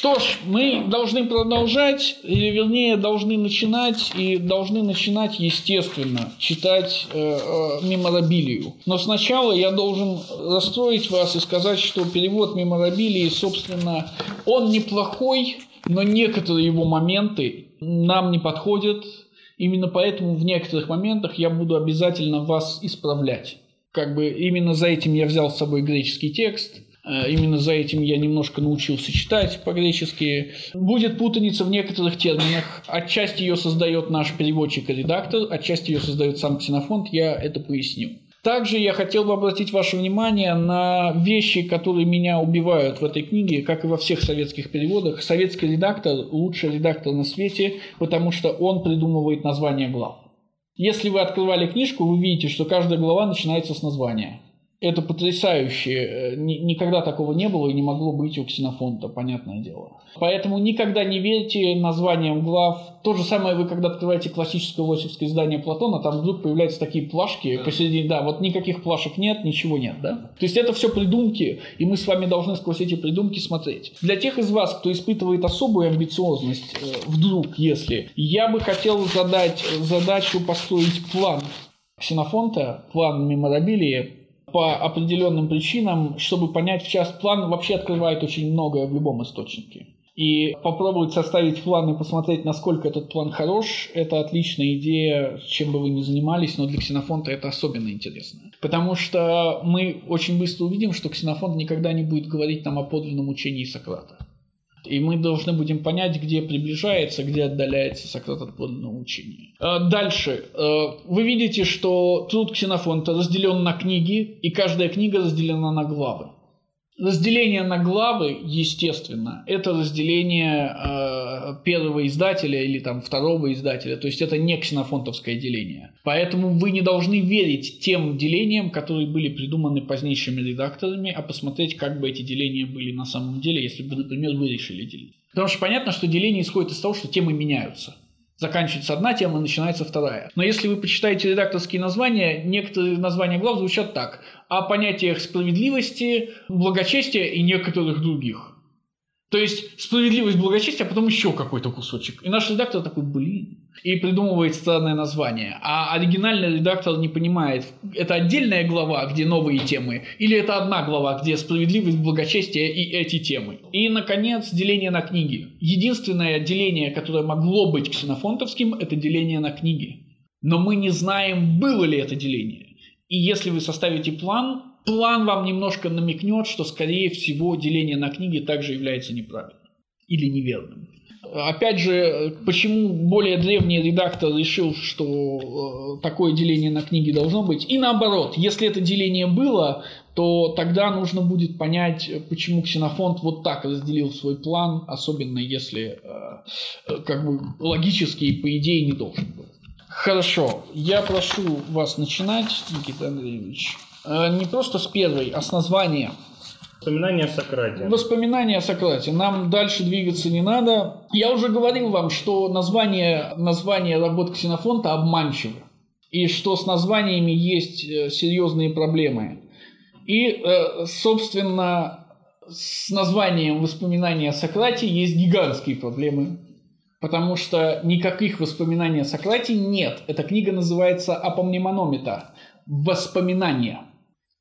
Что ж, мы должны продолжать, или вернее должны начинать, и должны начинать, естественно, читать э, э, меморабилию. Но сначала я должен расстроить вас и сказать, что перевод меморабилии, собственно, он неплохой, но некоторые его моменты нам не подходят. Именно поэтому в некоторых моментах я буду обязательно вас исправлять. Как бы именно за этим я взял с собой греческий текст – именно за этим я немножко научился читать по-гречески. Будет путаница в некоторых терминах. Отчасти ее создает наш переводчик и редактор, отчасти ее создает сам Ксенофонт. Я это поясню. Также я хотел бы обратить ваше внимание на вещи, которые меня убивают в этой книге, как и во всех советских переводах. Советский редактор – лучший редактор на свете, потому что он придумывает название глав. Если вы открывали книжку, вы видите, что каждая глава начинается с названия. Это потрясающе. Э, никогда такого не было и не могло быть у ксенофонта, понятное дело. Поэтому никогда не верьте названиям глав. То же самое вы, когда открываете классическое лосевское издание Платона, там вдруг появляются такие плашки да. посередине. Да, вот никаких плашек нет, ничего нет, да? То есть это все придумки, и мы с вами должны сквозь эти придумки смотреть. Для тех из вас, кто испытывает особую амбициозность, э, вдруг, если, я бы хотел задать задачу построить план Ксенофонта, план меморабилии, по определенным причинам, чтобы понять в час план вообще открывает очень многое в любом источнике. И попробовать составить план и посмотреть, насколько этот план хорош, это отличная идея, чем бы вы ни занимались, но для ксенофонта это особенно интересно. Потому что мы очень быстро увидим, что ксенофонт никогда не будет говорить нам о подлинном учении Сократа. И мы должны будем понять, где приближается, где отдаляется Сократ от подлинного учения. А, дальше. А, вы видите, что труд Ксенофонта разделен на книги, и каждая книга разделена на главы. Разделение на главы, естественно, это разделение э, первого издателя или там второго издателя, то есть это не ксенофонтовское деление. Поэтому вы не должны верить тем делениям, которые были придуманы позднейшими редакторами, а посмотреть, как бы эти деления были на самом деле, если бы, например, вы решили делить. Потому что понятно, что деление исходит из того, что темы меняются. Заканчивается одна тема, начинается вторая. Но если вы почитаете редакторские названия, некоторые названия глав звучат так. О понятиях справедливости, благочестия и некоторых других. То есть справедливость, благочестие, а потом еще какой-то кусочек. И наш редактор такой, блин, и придумывает странное название. А оригинальный редактор не понимает, это отдельная глава, где новые темы, или это одна глава, где справедливость, благочестие и эти темы. И, наконец, деление на книги. Единственное деление, которое могло быть ксенофонтовским, это деление на книги. Но мы не знаем, было ли это деление. И если вы составите план, план вам немножко намекнет, что, скорее всего, деление на книги также является неправильным или неверным. Опять же, почему более древний редактор решил, что э, такое деление на книги должно быть? И наоборот, если это деление было, то тогда нужно будет понять, почему Ксенофонт вот так разделил свой план, особенно если э, как бы логически и по идее не должен был. Хорошо, я прошу вас начинать, Никита Андреевич, не просто с первой, а с названия – Воспоминания о Сократе. Воспоминания о Сократе. Нам дальше двигаться не надо. Я уже говорил вам, что название, название работ Ксенофонта обманчиво. И что с названиями есть э, серьезные проблемы. И, э, собственно, с названием «Воспоминания о Сократе» есть гигантские проблемы. Потому что никаких воспоминаний о Сократе нет. Эта книга называется «Апомнемономета» – «Воспоминания».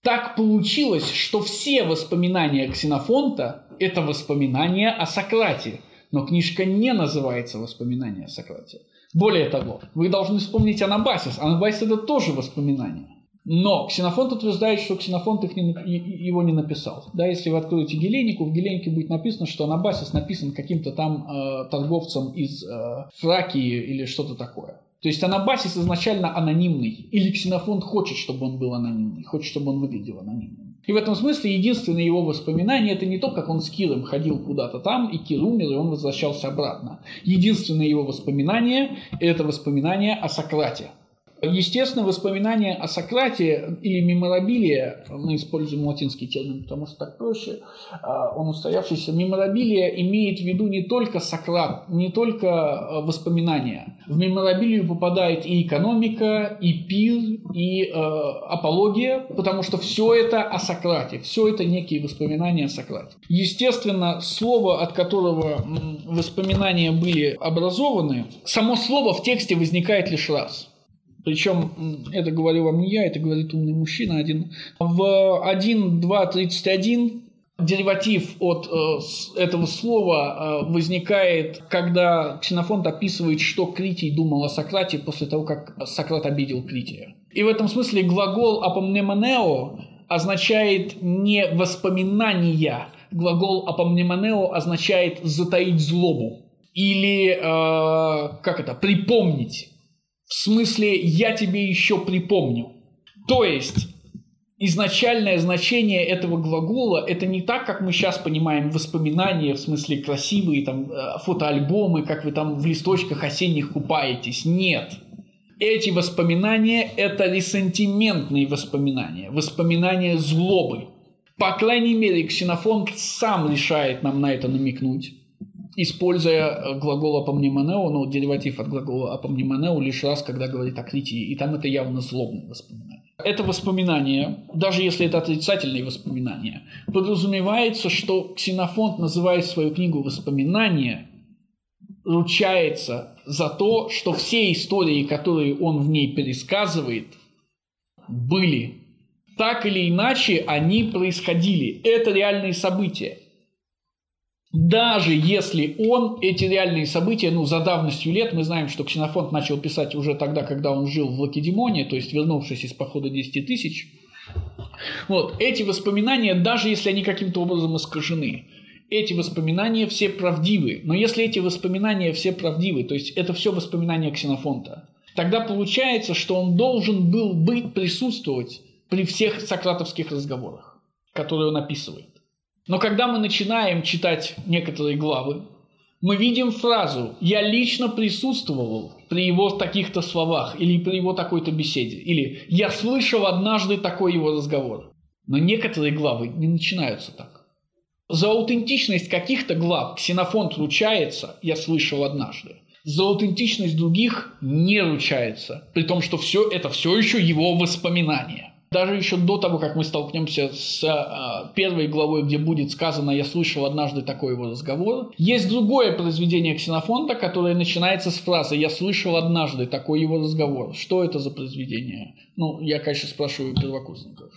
Так получилось, что все воспоминания Ксенофонта – это воспоминания о Сократе, но книжка не называется «Воспоминания о Сократе». Более того, вы должны вспомнить Анабасис. Анабасис – это тоже воспоминания. Но Ксенофонт утверждает, что Ксенофонт их не, его не написал. Да, если вы откроете Геленику, в Геленике будет написано, что Анабасис написан каким-то там э, торговцем из э, Фракии или что-то такое. То есть Анабасис изначально анонимный, или Ксенофонт хочет, чтобы он был анонимный, хочет, чтобы он выглядел анонимным. И в этом смысле единственное его воспоминание – это не то, как он с Киром ходил куда-то там, и Кир умер, и он возвращался обратно. Единственное его воспоминание – это воспоминание о Сократе. Естественно, воспоминания о Сократе или меморабилия, мы используем латинский термин, потому что так проще, а, он устоявшийся, меморабилия имеет в виду не только Сократ, не только а, воспоминания. В меморабилию попадает и экономика, и пир, и э, апология, потому что все это о Сократе, все это некие воспоминания о Сократе. Естественно, слово, от которого воспоминания были образованы, само слово в тексте возникает лишь раз. Причем это говорю вам не я, это говорит умный мужчина один. В 1.2.31 дериватив от э, этого слова э, возникает, когда Ксенофонт описывает, что Критий думал о Сократе после того, как Сократ обидел Крития. И в этом смысле глагол «апомнемонео» означает не воспоминания, глагол «апомнемонео» означает затаить злобу или, э, как это, припомнить. В смысле, я тебе еще припомню. То есть, изначальное значение этого глагола это не так, как мы сейчас понимаем воспоминания, в смысле красивые там э, фотоальбомы, как вы там в листочках осенних купаетесь. Нет. Эти воспоминания – это ресентиментные воспоминания, воспоминания злобы. По крайней мере, Ксенофонт сам решает нам на это намекнуть используя э, глагол апомнимонео, ну, дериватив от глагола апомнимонео лишь раз, когда говорит о критии, и там это явно злобное воспоминание. Это воспоминание, даже если это отрицательные воспоминания, подразумевается, что Ксенофонт называет свою книгу «Воспоминания», ручается за то, что все истории, которые он в ней пересказывает, были. Так или иначе, они происходили. Это реальные события даже если он эти реальные события, ну, за давностью лет, мы знаем, что Ксенофонт начал писать уже тогда, когда он жил в Лакедемоне, то есть вернувшись из похода 10 тысяч, вот, эти воспоминания, даже если они каким-то образом искажены, эти воспоминания все правдивы. Но если эти воспоминания все правдивы, то есть это все воспоминания Ксенофонта, тогда получается, что он должен был быть, присутствовать при всех сократовских разговорах, которые он описывает. Но когда мы начинаем читать некоторые главы, мы видим фразу «я лично присутствовал при его таких-то словах» или при его такой-то беседе, или «я слышал однажды такой его разговор». Но некоторые главы не начинаются так. За аутентичность каких-то глав Ксенофонт ручается «я слышал однажды». За аутентичность других не ручается, при том, что все это все еще его воспоминания. Даже еще до того, как мы столкнемся с э, первой главой, где будет сказано «Я слышал однажды такой его разговор», есть другое произведение Ксенофонта, которое начинается с фразы «Я слышал однажды такой его разговор». Что это за произведение? Ну, я, конечно, спрашиваю первокурсников.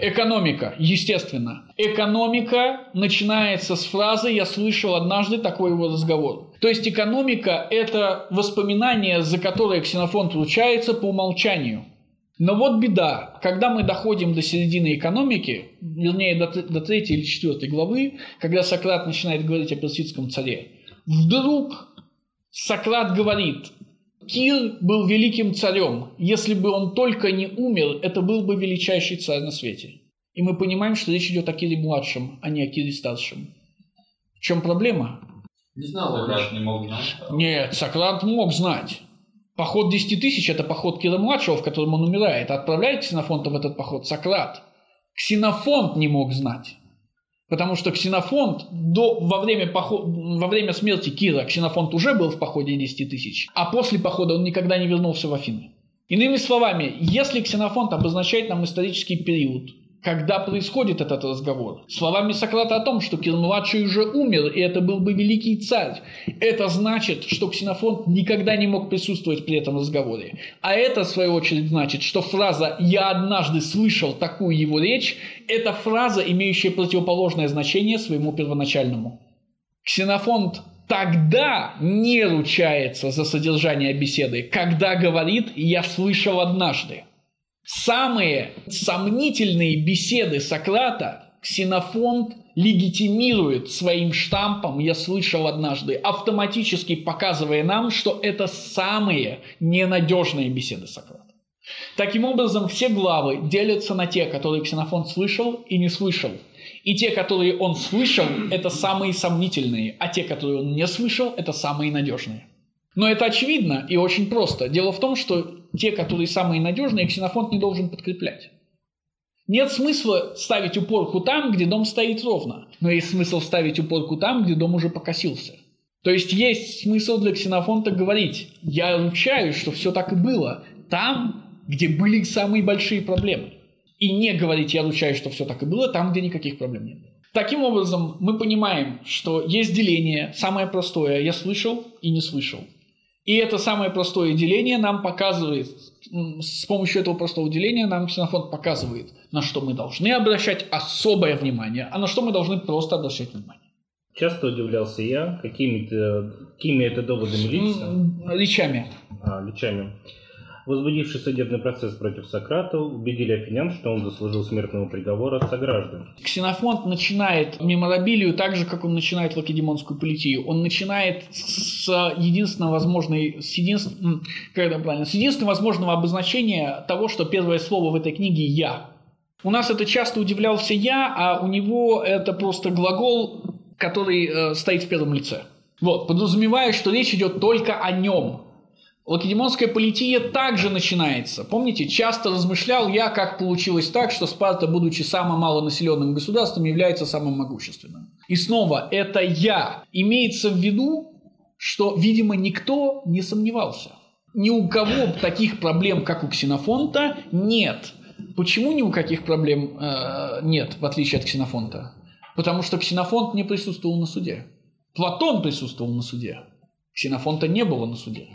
Экономика, естественно. Экономика начинается с фразы «Я слышал однажды такой его разговор». То есть экономика – это воспоминание, за которое Ксенофонт ручается по умолчанию – но вот беда, когда мы доходим до середины экономики, вернее до, до третьей или четвертой главы, когда Сократ начинает говорить о персидском царе, вдруг Сократ говорит, Кир был великим царем. Если бы он только не умер, это был бы величайший царь на свете. И мы понимаем, что речь идет о Кире младшем, а не о Кире старшем. В чем проблема? Не знал, Сократ не мог знать. Нет, Сократ мог знать. Поход 10 тысяч – это поход Кира-младшего, в котором он умирает. Отправляет Ксенофонта в этот поход Сократ. Ксенофонт не мог знать. Потому что Ксенофонт до, во, время поход, во время смерти Кира Ксенофонт уже был в походе 10 тысяч, а после похода он никогда не вернулся в Афины. Иными словами, если Ксенофонт обозначает нам исторический период, когда происходит этот разговор. Словами Сократа о том, что Кир-младший уже умер, и это был бы великий царь. Это значит, что Ксенофонт никогда не мог присутствовать при этом разговоре. А это, в свою очередь, значит, что фраза «я однажды слышал такую его речь» – это фраза, имеющая противоположное значение своему первоначальному. Ксенофонт тогда не ручается за содержание беседы, когда говорит «я слышал однажды». Самые сомнительные беседы Сократа Ксенофонт легитимирует своим штампом, я слышал однажды, автоматически показывая нам, что это самые ненадежные беседы Сократа. Таким образом, все главы делятся на те, которые Ксенофонт слышал и не слышал. И те, которые он слышал, это самые сомнительные, а те, которые он не слышал, это самые надежные. Но это очевидно и очень просто. Дело в том, что те, которые самые надежные, ксенофонт не должен подкреплять. Нет смысла ставить упорку там, где дом стоит ровно, но есть смысл ставить упорку там, где дом уже покосился. То есть есть смысл для ксенофонта говорить, я ручаюсь, что все так и было, там, где были самые большие проблемы. И не говорить, я ручаюсь, что все так и было, там, где никаких проблем нет. Таким образом, мы понимаем, что есть деление, самое простое, я слышал и не слышал. И это самое простое деление нам показывает, с помощью этого простого деления нам ксенофонт показывает, на что мы должны обращать особое внимание, а на что мы должны просто обращать внимание. Часто удивлялся я, какими, какими это доводами лица? Речами. А, речами возбудивший судебный процесс против Сократа, убедили афинян, что он заслужил смертного приговора от сограждан. Ксенофонт начинает меморабилию так же, как он начинает лакедемонскую политию. Он начинает с единственного возможной, с, единств... как это правильно, с единственного возможного обозначения того, что первое слово в этой книге «я». У нас это часто удивлялся «я», а у него это просто глагол, который э, стоит в первом лице. Вот, подразумевая, что речь идет только о нем, Лакедемонская полития также начинается. Помните, часто размышлял я, как получилось так, что Спарта, будучи самым малонаселенным государством, является самым могущественным. И снова, это я. Имеется в виду, что, видимо, никто не сомневался. Ни у кого таких проблем, как у Ксенофонта, нет. Почему ни у каких проблем э, нет, в отличие от Ксенофонта? Потому что Ксенофонт не присутствовал на суде. Платон присутствовал на суде. Ксенофонта не было на суде.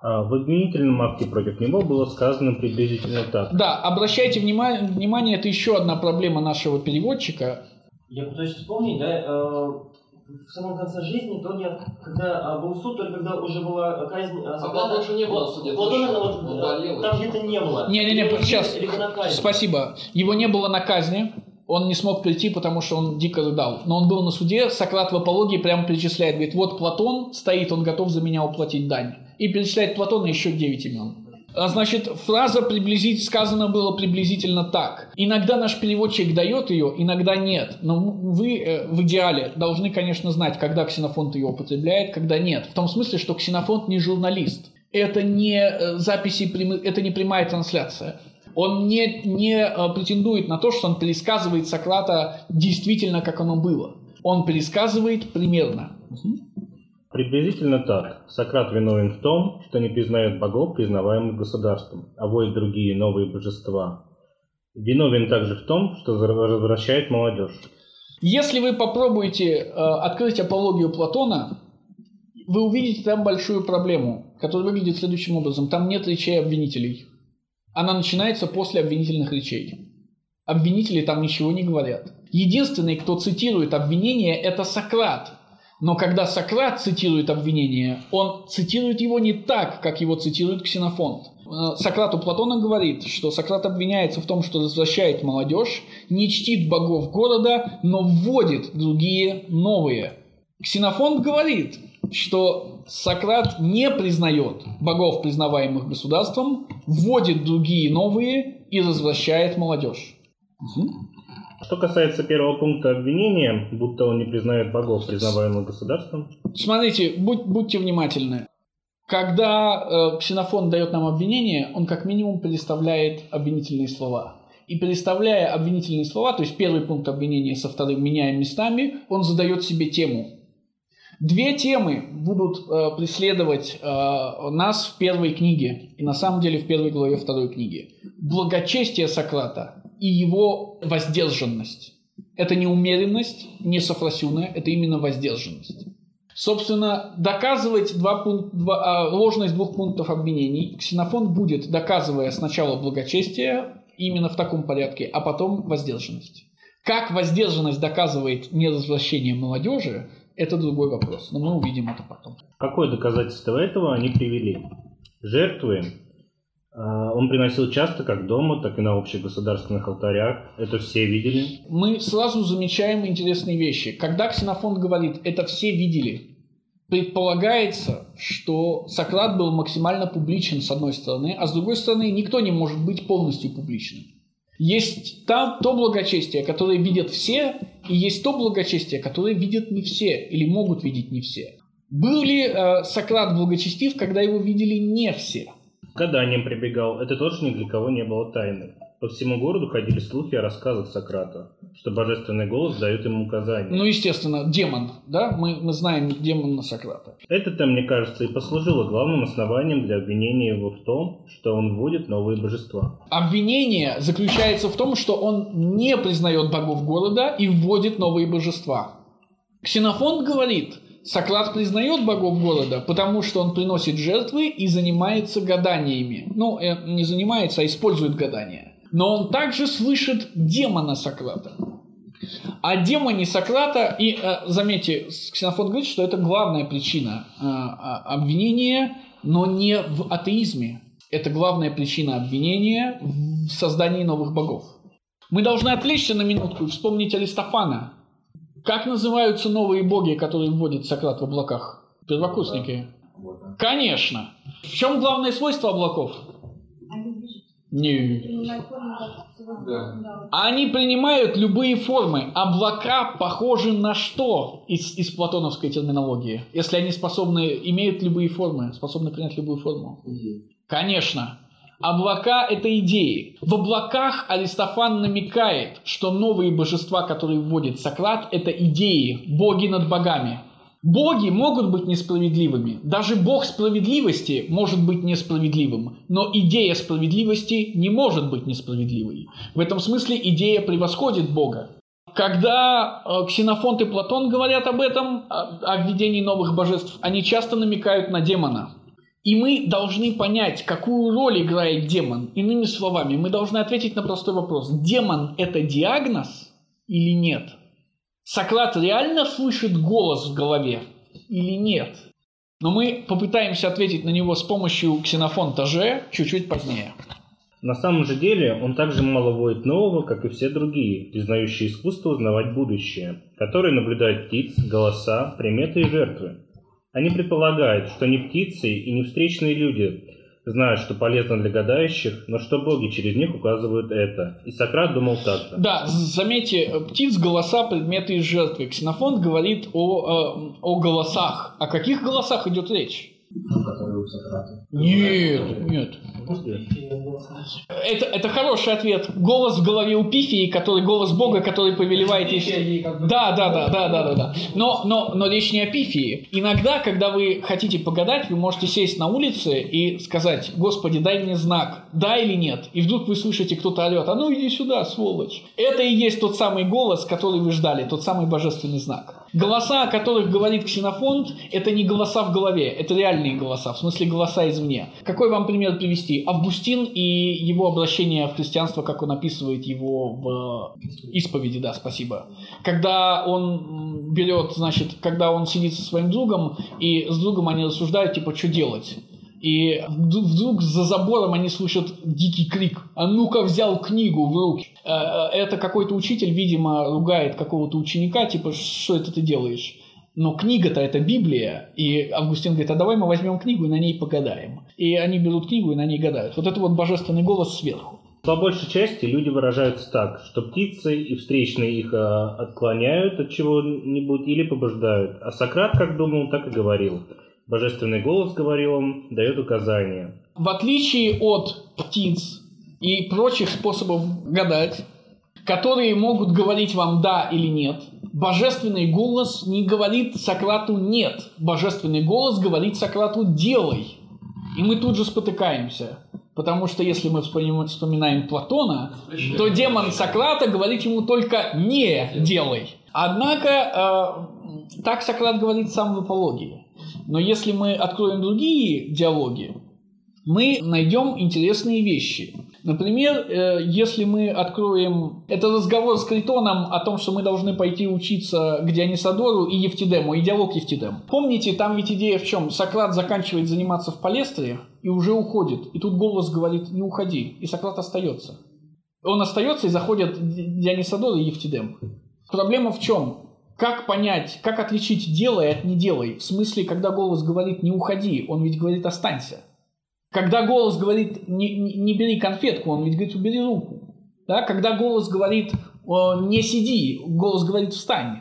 А в обвинительном акте против него было сказано приблизительно так. Да, обращайте внимание, внимание, это еще одна проблема нашего переводчика. Я пытаюсь вспомнить, да, э, в самом конце жизни, то я, когда э, был суд, только когда уже была казнь... Э, а Платона уже не было суде. Платона вот, э, там где-то не было. Не-не-не, сейчас, спасибо. Его не было на казни, он не смог прийти, потому что он дико рыдал. Но он был на суде, Сократ в апологии прямо перечисляет, говорит, вот Платон стоит, он готов за меня уплатить дань и перечисляет Платона еще 9 имен. А, значит, фраза приблизительно сказано было приблизительно так. Иногда наш переводчик дает ее, иногда нет. Но вы э, в идеале должны, конечно, знать, когда ксенофонт ее употребляет, когда нет. В том смысле, что ксенофонт не журналист. Это не э, записи, это не прямая трансляция. Он не, не э, претендует на то, что он пересказывает Сократа действительно, как оно было. Он пересказывает примерно. Угу. Приблизительно так. Сократ виновен в том, что не признает богов, признаваемых государством, а вводит другие новые божества. Виновен также в том, что возвращает молодежь. Если вы попробуете э, открыть апологию Платона, вы увидите там большую проблему, которая выглядит следующим образом. Там нет речей обвинителей. Она начинается после обвинительных речей. Обвинители там ничего не говорят. Единственный, кто цитирует обвинение, это Сократ, но когда Сократ цитирует обвинение, он цитирует его не так, как его цитирует Ксенофонт. Э, Сократ у Платона говорит, что Сократ обвиняется в том, что развращает молодежь, не чтит богов города, но вводит другие новые. Ксенофонт говорит, что Сократ не признает богов, признаваемых государством, вводит другие новые и развращает молодежь. Угу. Что касается первого пункта обвинения, будто он не признает богов, признаваемых государством. Смотрите, будь, будьте внимательны. Когда э, Ксенофон дает нам обвинение, он как минимум предоставляет обвинительные слова. И предоставляя обвинительные слова, то есть первый пункт обвинения со вторым меняем местами, он задает себе тему. Две темы будут э, преследовать э, нас в первой книге, и на самом деле в первой главе второй книги. Благочестие Сократа и его воздержанность. Это не умеренность, не софросюная, это именно воздержанность. Собственно, доказывать два пункт, два, а, ложность двух пунктов обвинений Ксенофон будет, доказывая сначала благочестие, именно в таком порядке, а потом воздержанность. Как воздержанность доказывает неразвращение молодежи, это другой вопрос, но мы увидим это потом. Какое доказательство этого они привели? Жертвы он приносил часто как дома, так и на общих государственных алтарях. Это все видели. Мы сразу замечаем интересные вещи. Когда Ксенофонт говорит «это все видели», предполагается, что Сократ был максимально публичен с одной стороны, а с другой стороны никто не может быть полностью публичным. Есть там то благочестие, которое видят все, и есть то благочестие, которое видят не все или могут видеть не все. Был ли э, Сократ благочестив, когда его видели не все? Гаданиям прибегал, это тоже ни для кого не было тайной. По всему городу ходили слухи о рассказах Сократа, что божественный голос дает ему указания. Ну, естественно, демон, да? Мы, мы знаем демона Сократа. Это-то, мне кажется, и послужило главным основанием для обвинения его в том, что он вводит новые божества. Обвинение заключается в том, что он не признает богов города и вводит новые божества. Ксенофонт говорит, Сократ признает богов города, потому что он приносит жертвы и занимается гаданиями. Ну, э, не занимается, а использует гадания. Но он также слышит демона Сократа. А демоне Сократа, и э, заметьте, Ксенофонт говорит, что это главная причина э, обвинения, но не в атеизме. Это главная причина обвинения в создании новых богов. Мы должны отвлечься на минутку и вспомнить Аристофана. Как называются новые боги, которые вводит Сократ в облаках? Первокурсники. Конечно. В чем главное свойство облаков? Не. Они принимают любые формы. Облака похожи на что из, из платоновской терминологии? Если они способны, имеют любые формы, способны принять любую форму. Конечно. Облака – это идеи. В облаках Аристофан намекает, что новые божества, которые вводит Сократ, это идеи, боги над богами. Боги могут быть несправедливыми. Даже бог справедливости может быть несправедливым. Но идея справедливости не может быть несправедливой. В этом смысле идея превосходит бога. Когда э, Ксенофонт и Платон говорят об этом, о введении новых божеств, они часто намекают на демона. И мы должны понять, какую роль играет демон. Иными словами, мы должны ответить на простой вопрос. Демон – это диагноз или нет? Сократ реально слышит голос в голове или нет? Но мы попытаемся ответить на него с помощью ксенофонта Ж чуть-чуть позднее. На самом же деле он также мало вводит нового, как и все другие, признающие искусство узнавать будущее, которые наблюдают птиц, голоса, приметы и жертвы. Они предполагают, что не птицы и не встречные люди знают, что полезно для гадающих, но что боги через них указывают это. И Сократ думал так же. Да, заметьте, птиц, голоса, предметы из жертвы. Ксенофонт говорит о, э, о голосах. О каких голосах идет речь? Которые у Сократа. Нет, нет. Это, это хороший ответ. Голос в голове у Пифии, который голос Бога, который повелевает ей. Да, да, да, да, да, да, да. Но, но, но речь не о Пифии. Иногда, когда вы хотите погадать, вы можете сесть на улице и сказать, Господи, дай мне знак, да или нет. И вдруг вы слышите, кто-то орет, а ну иди сюда, сволочь. Это и есть тот самый голос, который вы ждали, тот самый божественный знак. Голоса, о которых говорит Ксенофонт, это не голоса в голове, это реальные голоса, в смысле голоса извне. Какой вам пример привести? Августин и его обращение в христианство, как он описывает его в исповеди, да, спасибо. Когда он берет, значит, когда он сидит со своим другом, и с другом они рассуждают, типа, что делать. И вдруг за забором они слышат дикий крик «А ну-ка взял книгу в руки!» э, э, Это какой-то учитель, видимо, ругает какого-то ученика, типа «Что это ты делаешь?» Но книга-то это Библия, и Августин говорит, а давай мы возьмем книгу и на ней погадаем. И они берут книгу и на ней гадают. Вот это вот божественный голос сверху. По большей части люди выражаются так, что птицы и встречные их а, отклоняют от чего-нибудь или побуждают. А Сократ как думал, так и говорил. Божественный голос, говорил он, дает указания. В отличие от птиц и прочих способов гадать, которые могут говорить вам «да» или «нет», божественный голос не говорит Сократу «нет». Божественный голос говорит Сократу «делай». И мы тут же спотыкаемся. Потому что если мы вспоминаем Платона, то демон Сократа говорит ему только «не делай». Однако, э, так Сократ говорит сам в апологии. Но если мы откроем другие диалоги, мы найдем интересные вещи. Например, э, если мы откроем... Это разговор с Критоном о том, что мы должны пойти учиться к Дионисодору и Евтидему, и диалог Евтидем. Помните, там ведь идея в чем? Сократ заканчивает заниматься в Палестре и уже уходит. И тут голос говорит, не уходи. И Сократ остается. Он остается и заходят Дионисодор и Евтидем. Проблема в чем? Как понять, как отличить делай от не делай? В смысле, когда голос говорит не уходи, он ведь говорит останься. Когда голос говорит не, не, не бери конфетку, он ведь говорит убери руку. Да? Когда голос говорит не сиди, голос говорит встань.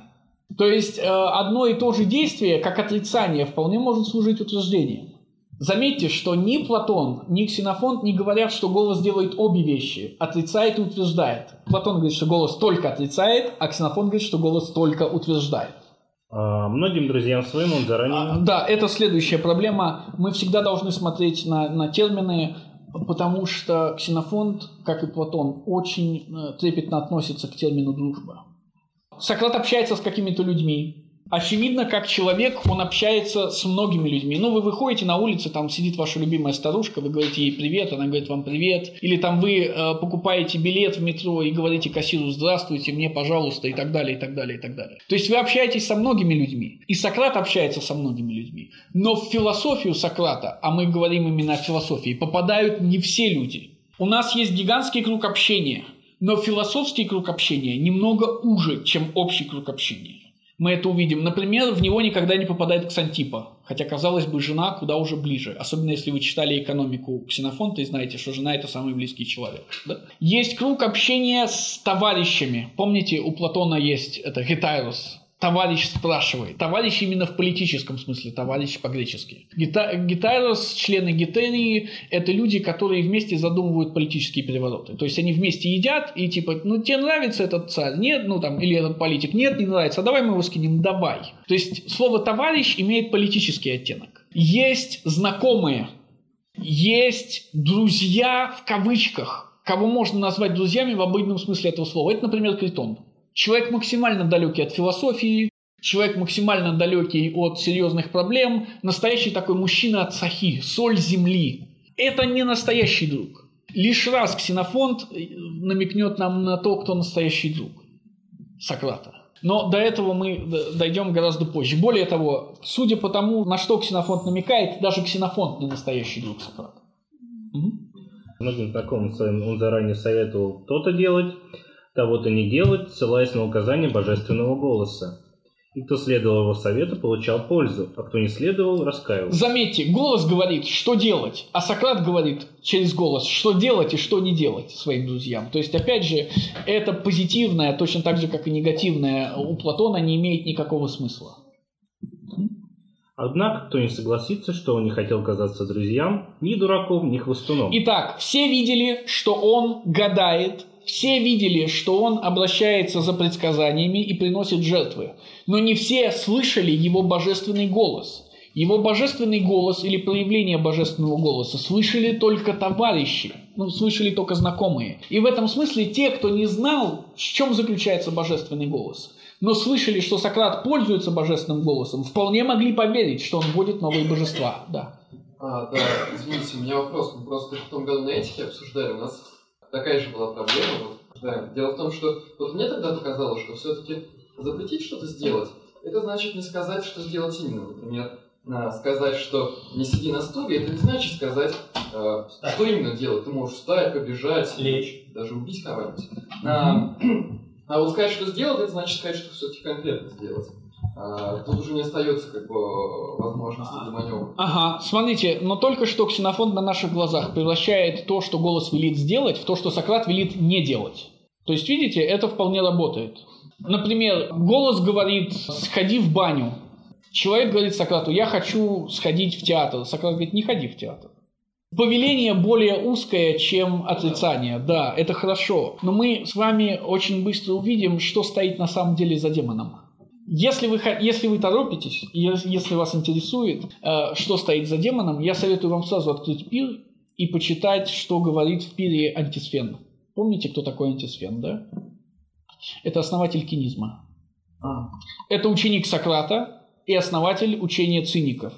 То есть э, одно и то же действие, как отрицание, вполне может служить утверждением. Заметьте, что ни Платон, ни Ксенофонт не говорят, что голос делает обе вещи, отрицает и утверждает. Платон говорит, что голос только отрицает, а Ксенофонт говорит, что голос только утверждает. А многим друзьям своим он заранее... А, да, это следующая проблема. Мы всегда должны смотреть на, на термины, потому что Ксенофонт, как и Платон, очень э, трепетно относится к термину «дружба». Сократ общается с какими-то людьми, очевидно, как человек, он общается с многими людьми. Ну, вы выходите на улицу, там сидит ваша любимая старушка, вы говорите ей привет, она говорит вам привет. Или там вы э, покупаете билет в метро и говорите кассиру здравствуйте, мне, пожалуйста, и так далее, и так далее, и так далее. То есть вы общаетесь со многими людьми. И Сократ общается со многими людьми. Но в философию Сократа, а мы говорим именно о философии, попадают не все люди. У нас есть гигантский круг общения, но философский круг общения немного уже, чем общий круг общения мы это увидим. Например, в него никогда не попадает Ксантипа, хотя, казалось бы, жена куда уже ближе. Особенно, если вы читали экономику Ксенофонта и знаете, что жена – это самый близкий человек. Да? Есть круг общения с товарищами. Помните, у Платона есть это Гетайрус, товарищ спрашивает. Товарищ именно в политическом смысле, товарищ по-гречески. Гита члены Гитерии, это люди, которые вместе задумывают политические перевороты. То есть они вместе едят и типа, ну тебе нравится этот царь? Нет, ну там, или этот политик? Нет, не нравится. А давай мы его скинем, давай. То есть слово товарищ имеет политический оттенок. Есть знакомые, есть друзья в кавычках, кого можно назвать друзьями в обыденном смысле этого слова. Это, например, Критон. Человек максимально далекий от философии, человек максимально далекий от серьезных проблем, настоящий такой мужчина от сахи, соль земли. Это не настоящий друг. Лишь раз Ксенофонт э, намекнет нам на то, кто настоящий друг Сократа. Но до этого мы дойдем гораздо позже. Более того, судя по тому, на что Ксенофонт намекает, даже Ксенофонт не настоящий друг Сократа. Многим знакомым своим он заранее советовал то-то делать, того-то не делать, ссылаясь на указания божественного голоса. И кто следовал его совету, получал пользу, а кто не следовал, раскаивался. Заметьте, голос говорит, что делать, а Сократ говорит через голос, что делать и что не делать своим друзьям. То есть, опять же, это позитивное, точно так же, как и негативное, у Платона не имеет никакого смысла. Однако, кто не согласится, что он не хотел казаться друзьям, ни дураком, ни хвостуном. Итак, все видели, что он гадает, все видели, что он обращается за предсказаниями и приносит жертвы, но не все слышали его божественный голос. Его божественный голос или проявление божественного голоса слышали только товарищи, ну, слышали только знакомые. И в этом смысле те, кто не знал, в чем заключается божественный голос, но слышали, что Сократ пользуется божественным голосом, вполне могли поверить, что он вводит новые божества. Да. А, да, извините, у меня вопрос. Мы просто в том году на этике обсуждали. У нас такая же была проблема. Вот, да. Дело в том, что вот мне тогда показалось, что все-таки запретить что-то сделать, это значит не сказать, что сделать именно. Например, сказать, что не сиди на стуле, это не значит сказать, э, что именно делать. Ты можешь встать, побежать, лечь, даже убить кого-нибудь. А, а вот сказать, что сделать, это значит сказать, что все-таки конкретно сделать. А, тут уже не остается как бы возможности для маневра. Ага, смотрите, но только что ксенофонт на наших глазах превращает то, что голос велит сделать, в то, что Сократ велит не делать. То есть, видите, это вполне работает. Например, голос говорит «сходи в баню». Человек говорит Сократу «я хочу сходить в театр». Сократ говорит «не ходи в театр». Повеление более узкое, чем отрицание. Да, это хорошо. Но мы с вами очень быстро увидим, что стоит на самом деле за демоном. Если вы, если вы торопитесь, если вас интересует, э, что стоит за демоном, я советую вам сразу открыть пир и почитать, что говорит в пире антисфен. Помните, кто такой антисфен, да? Это основатель кинизма. А. Это ученик Сократа и основатель учения циников.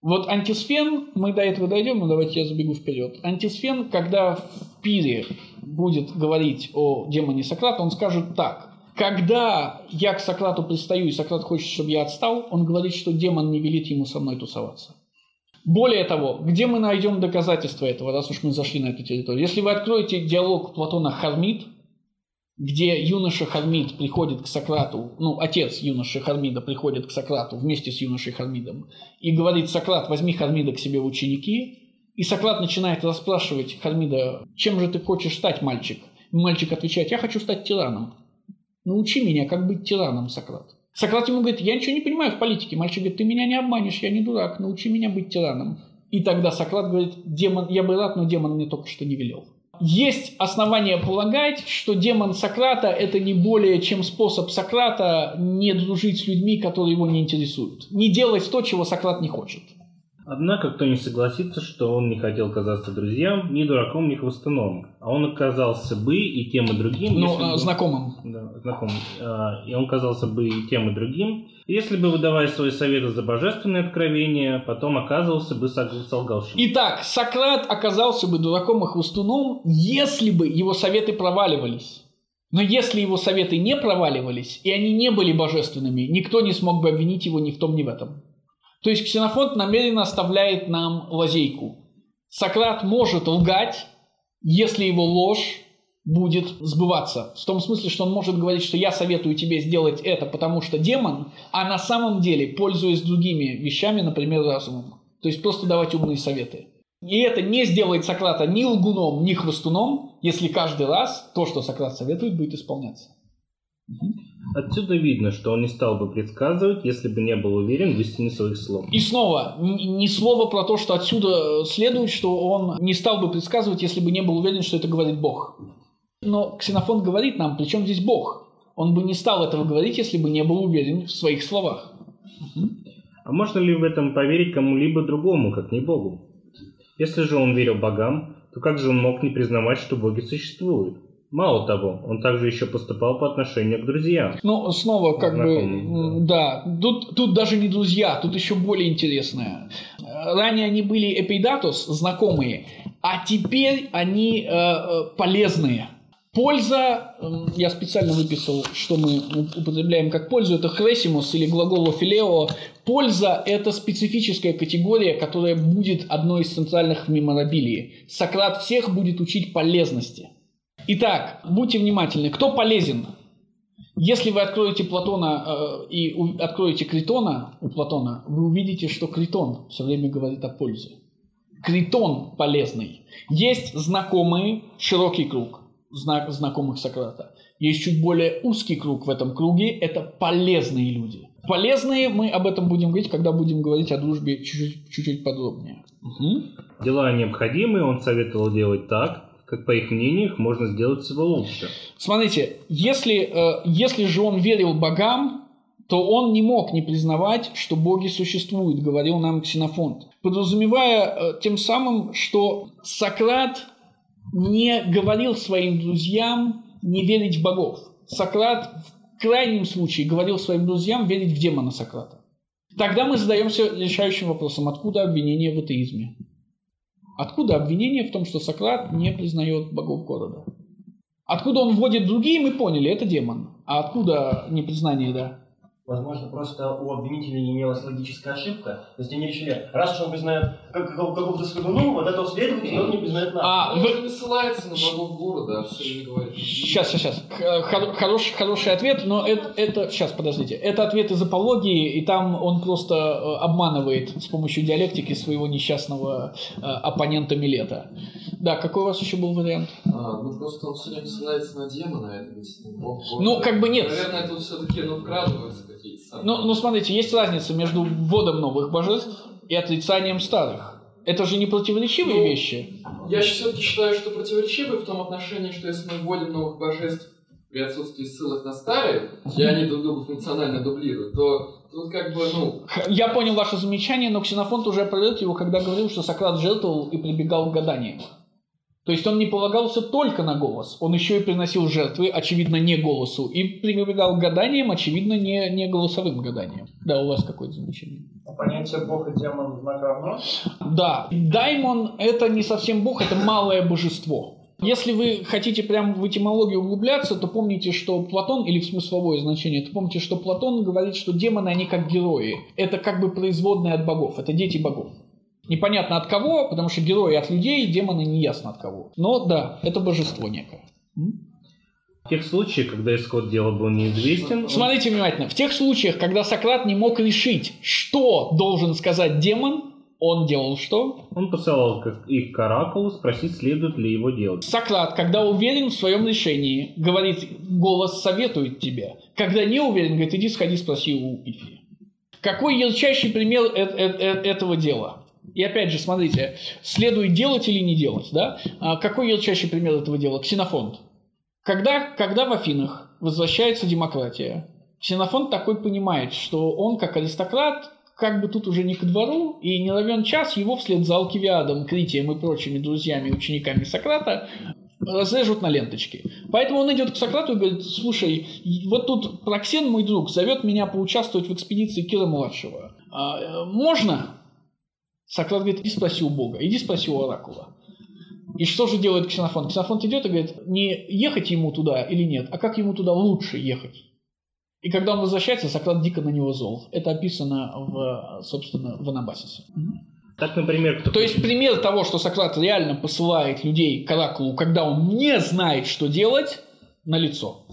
Вот антисфен, мы до этого дойдем, но давайте я забегу вперед. Антисфен, когда в пире будет говорить о демоне Сократа, он скажет так. Когда я к Сократу пристаю, и Сократ хочет, чтобы я отстал, он говорит, что демон не велит ему со мной тусоваться. Более того, где мы найдем доказательства этого, раз уж мы зашли на эту территорию? Если вы откроете диалог Платона Хармид, где юноша Хармид приходит к Сократу, ну, отец юноши Хармида приходит к Сократу вместе с юношей Хармидом и говорит, Сократ, возьми Хармида к себе в ученики, и Сократ начинает расспрашивать Хармида, чем же ты хочешь стать, мальчик? И мальчик отвечает, я хочу стать тираном. Научи меня, как быть тираном, Сократ. Сократ ему говорит, я ничего не понимаю в политике. Мальчик говорит, ты меня не обманешь, я не дурак, научи меня быть тираном. И тогда Сократ говорит, демон, я бы рад, но демон мне только что не велел. Есть основания полагать, что демон Сократа – это не более чем способ Сократа не дружить с людьми, которые его не интересуют. Не делать то, чего Сократ не хочет. Однако кто не согласится, что он не хотел казаться друзьям, ни дураком, ни хвостуном. А он оказался бы и тем, и другим. Ну, э, бы- знакомым. Да, знакомым. А, И он казался бы и тем, и другим, если бы, выдавая свои советы за божественные откровения, потом оказывался бы солгавшим. Итак, Сократ оказался бы дураком и хвостуном, если бы его советы проваливались. Но если его советы не проваливались, и они не были божественными, никто не смог бы обвинить его ни в том, ни в этом. То есть Ксенофонт намеренно оставляет нам лазейку. Сократ может лгать, если его ложь будет сбываться. В том смысле, что он может говорить, что я советую тебе сделать это, потому что демон, а на самом деле, пользуясь другими вещами, например, разумом. То есть просто давать умные советы. И это не сделает Сократа ни лгуном, ни хвостуном, если каждый раз то, что Сократ советует, будет исполняться. Отсюда видно, что он не стал бы предсказывать, если бы не был уверен в истине своих слов. И снова, ни слова про то, что отсюда следует, что он не стал бы предсказывать, если бы не был уверен, что это говорит Бог. Но Ксенофон говорит нам, при чем здесь Бог? Он бы не стал этого говорить, если бы не был уверен в своих словах. А можно ли в этом поверить кому-либо другому, как не Богу? Если же он верил богам, то как же он мог не признавать, что боги существуют? Мало того, он также еще поступал по отношению к друзьям. Ну, снова, как бы, м, да, тут, тут даже не друзья, тут еще более интересное. Ранее они были эпидатус, знакомые, а теперь они э, э, полезные. Польза, я специально выписал, что мы употребляем как пользу, это хресимус или глагол офилео. Польза – это специфическая категория, которая будет одной из центральных в меморабилии. Сократ всех будет учить полезности. Итак, будьте внимательны. Кто полезен? Если вы откроете Платона э, и у- откроете Критона у Платона, вы увидите, что Критон все время говорит о пользе. Критон полезный. Есть знакомые, широкий круг зна- знакомых Сократа. Есть чуть более узкий круг в этом круге, это полезные люди. Полезные, мы об этом будем говорить, когда будем говорить о дружбе чуть-чуть, чуть-чуть подробнее. Мгм. Дела необходимые он советовал делать так, как, по их мнению, их можно сделать всего лучше. Смотрите, если, э, если же он верил богам, то он не мог не признавать, что боги существуют, говорил нам Ксенофонт. Подразумевая э, тем самым, что Сократ не говорил своим друзьям не верить в богов. Сократ в крайнем случае говорил своим друзьям верить в демона Сократа. Тогда мы задаемся решающим вопросом, откуда обвинение в атеизме? Откуда обвинение в том, что Сократ не признает богов города? Откуда он вводит другие, мы поняли, это демон. А откуда непризнание, да? Возможно, просто у обвинителя не имелась логическая ошибка. То есть они решили, раз уж он признает как, как- какого-то свидуну, вот этого следовательно он не признает нас. А, Он вы- же не ссылается на богов города, а все время говорит. Сейчас, сейчас, сейчас. Хор- хороший, хороший ответ, но это, это... Сейчас, подождите. Это ответ из апологии, и там он просто э, обманывает с помощью диалектики своего несчастного э, оппонента Милета. Да, какой у вас еще был вариант? А, ну просто он все время ссылается на демона, это действительно. Ну, как бы нет. Наверное, тут все-таки ну, самые. Ну, ну, смотрите, есть разница между вводом новых божеств и отрицанием старых. Это же не противоречивые Ну, вещи. Я все-таки считаю, что противоречивы в том отношении, что если мы вводим новых божеств при отсутствии ссылок на старые, и они друг друга функционально дублируют, то тут как бы, ну, Я понял ваше замечание, но Ксенофонт уже опровергал его, когда говорил, что Сократ жертвовал и прибегал к гаданиям. То есть он не полагался только на голос, он еще и приносил жертвы, очевидно, не голосу, и прибегал гаданиям, очевидно, не, не голосовым гаданиям. Да, у вас какое-то замечание? А понятие бог и демон знак равно? Да, даймон – это не совсем бог, это малое божество. Если вы хотите прям в этимологию углубляться, то помните, что Платон, или в смысловое значение, то помните, что Платон говорит, что демоны, они как герои. Это как бы производные от богов, это дети богов. Непонятно от кого, потому что герои от людей, демоны не ясно от кого. Но да, это божество некое. В тех случаях, когда исход дела был неизвестен, он- Смотрите внимательно. В тех случаях, когда Сократ не мог решить, что должен сказать демон, Он делал что? Он посылал их к оракулу спросить, следует ли его делать. Сократ, когда уверен в своем решении, говорит, голос советует тебе. Когда не уверен, говорит, иди сходи, спроси у Ифи. Какой ярчайший пример э- э- э- этого дела? И опять же, смотрите, следует делать или не делать, да? А какой ярчайший пример этого дела? Ксенофонт. Когда, когда в Афинах возвращается демократия, Ксенофонт такой понимает, что он, как аристократ, как бы тут уже не ко двору, и не равен час его вслед за Алкивиадом, Критием и прочими друзьями учениками Сократа разрежут на ленточки. Поэтому он идет к Сократу и говорит, слушай, вот тут Проксен, мой друг, зовет меня поучаствовать в экспедиции Кира-младшего. А, можно? Сократ говорит, иди спроси у Бога, иди спроси у Оракула. И что же делает Ксенофонт? Ксенофонт идет и говорит, не ехать ему туда или нет, а как ему туда лучше ехать. И когда он возвращается, Сократ дико на него зол. Это описано, в, собственно, в Анабасисе. Так, например, кто То есть пример того, что Сократ реально посылает людей к оракулу, когда он не знает, что делать, на лицо.